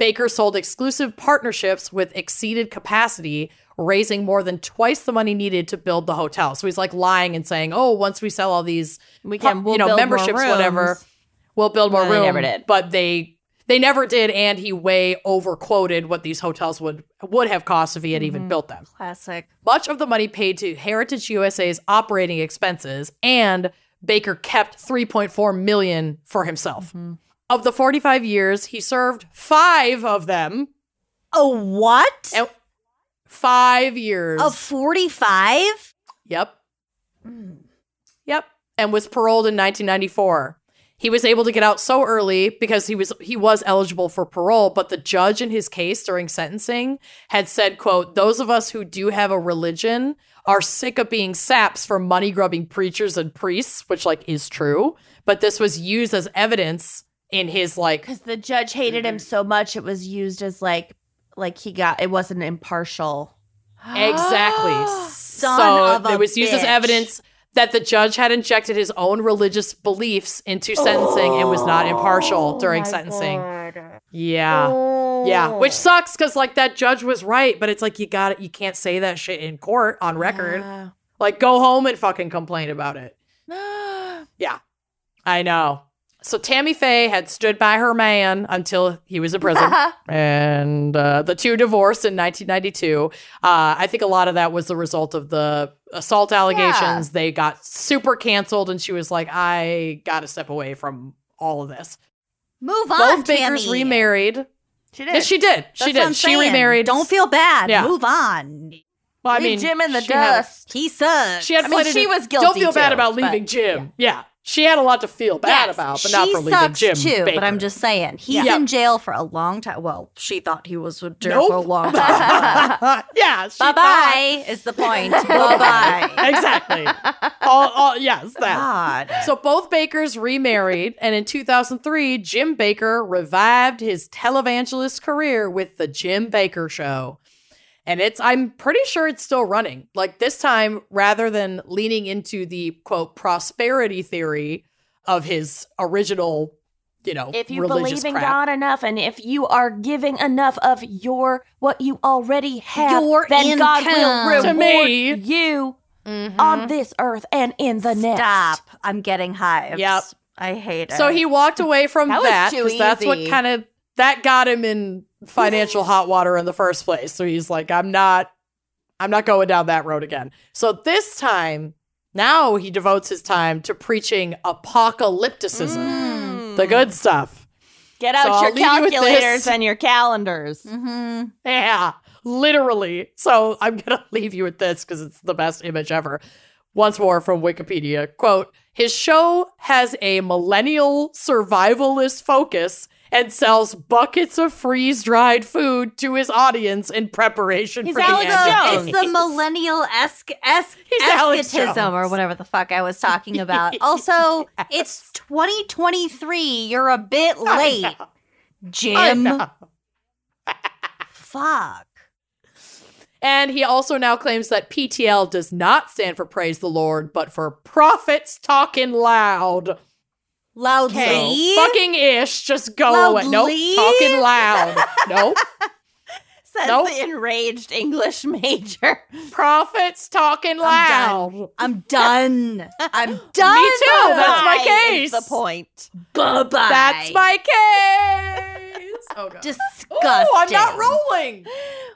Bakker sold exclusive partnerships with exceeded capacity, raising more than twice the money needed to build the hotel. So he's like lying and saying, "Oh, once we sell all these, We can- we'll you know, memberships, whatever, we'll build more No, they room." never did. But they they never did, and he way overquoted what these hotels would would have cost if he had Mm-hmm. even built them. classic. Much of the money paid to Heritage USA's operating expenses, and Bakker kept 3.4 million for himself. Mm-hmm. Of the 45 years, he served five of them. A what? And five years. Of 45? Yep. Yep. And was paroled in 1994. He was able to get out so early because he was he was eligible for parole, but the judge in his case during sentencing had said, quote, those of us who do have a religion are sick of being saps for money grubbing preachers and priests, which like is true. But this was used as evidence in his like Because the judge hated him so much, it was used as like, like he got it wasn't impartial. Exactly. Son so of a it was used as evidence that the judge had injected his own religious beliefs into sentencing and was not impartial oh during sentencing. Yeah. Yeah. Which oh. sucks because like that judge was right, but it's like you got it. You can't say that shit in court on record. Like go home and fucking complain about it. Yeah. I know. So Tammy Faye had stood by her man until he was in prison. and uh, the two divorced in 1992. Uh, I think a lot of that was the result of the assault allegations. They got super canceled, and she was like, I got to step away from all of this. Move on, Both Bakkers Tammy. remarried. She did. Yes, she did. That's she did. She remarried. Don't feel bad. Yeah. Move on. Well, I Leave mean, Jim in the she had- dust. He sucks. She had I mean, she was Don't guilty feel bad too, about but- leaving Jim. Yeah. She had a lot to feel bad Yes, about, but not for leaving Jim. too. Bakker. But I'm just saying, he's Yeah. in jail for a long time. Well, she thought he was in jail Nope. for a long time. yeah. she bye bye is the point. bye bye. exactly. all, all, yes, that. God. So both Bakkers remarried, and in 2003, Jim Bakker revived his televangelist career with the Jim Bakker Show. And it's, I'm pretty sure it's still running. Like this time, rather than leaning into the quote prosperity theory of his original, you know, if you religious believe in crap. God enough and if you are giving enough of your what you already have, Your then God will reward To me. you Mhm. on this earth and in the next. Stop. I'm getting hives. Yep. I hate it. So he walked away from That that was too 'cause that's what kind of that got him in financial hot water in the first place. So he's like, I'm not, I'm not going down that road again. So this time, now he devotes his time to preaching apocalypticism, the good stuff. Get out So your leave you calculators and your calendars. Mhm. Yeah, literally. So I'm going to leave you with this because it's the best image ever. Once more from Wikipedia quote, his show has a millennial survivalist focus and sells buckets of freeze dried food to his audience in preparation He's for Alex the end Jones. It's the millennial esque escapism or whatever the fuck I was talking about. Also, it's 2023. You're a bit late, Jim. Fuck. And he also now claims that PTL does not stand for praise the Lord, but for prophets talking loud. Loudly. So, fucking ish, just go away. Nope, talking loud. nope. Says Nope. the enraged English major. Prophets talking loud. I'm done. I'm done. Me too. That's my Bye is case. The point. Bye bye. That's my case. Oh god. disgusting. Ooh, I'm not rolling.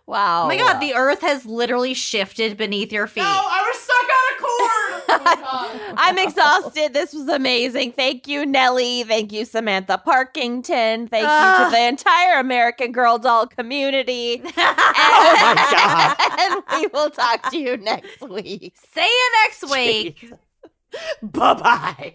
Wow. Oh my god, the earth has literally shifted beneath your feet. No, I was stuck on a cord. oh I'm exhausted. This was amazing. Thank you, Nellie. Thank you, Samantha Parkington. Thank you Ah. to the entire American Girl Doll community. Oh my god. and we will talk to you next week. See you next week. Bye bye.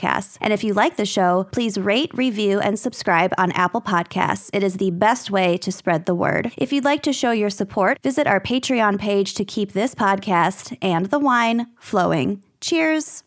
podcasts. And if you like the show, please rate, review, and subscribe on Apple Podcasts. It is the best way to spread the word. If you'd like to show your support, visit our Patreon page to keep this podcast and the wine flowing. Cheers.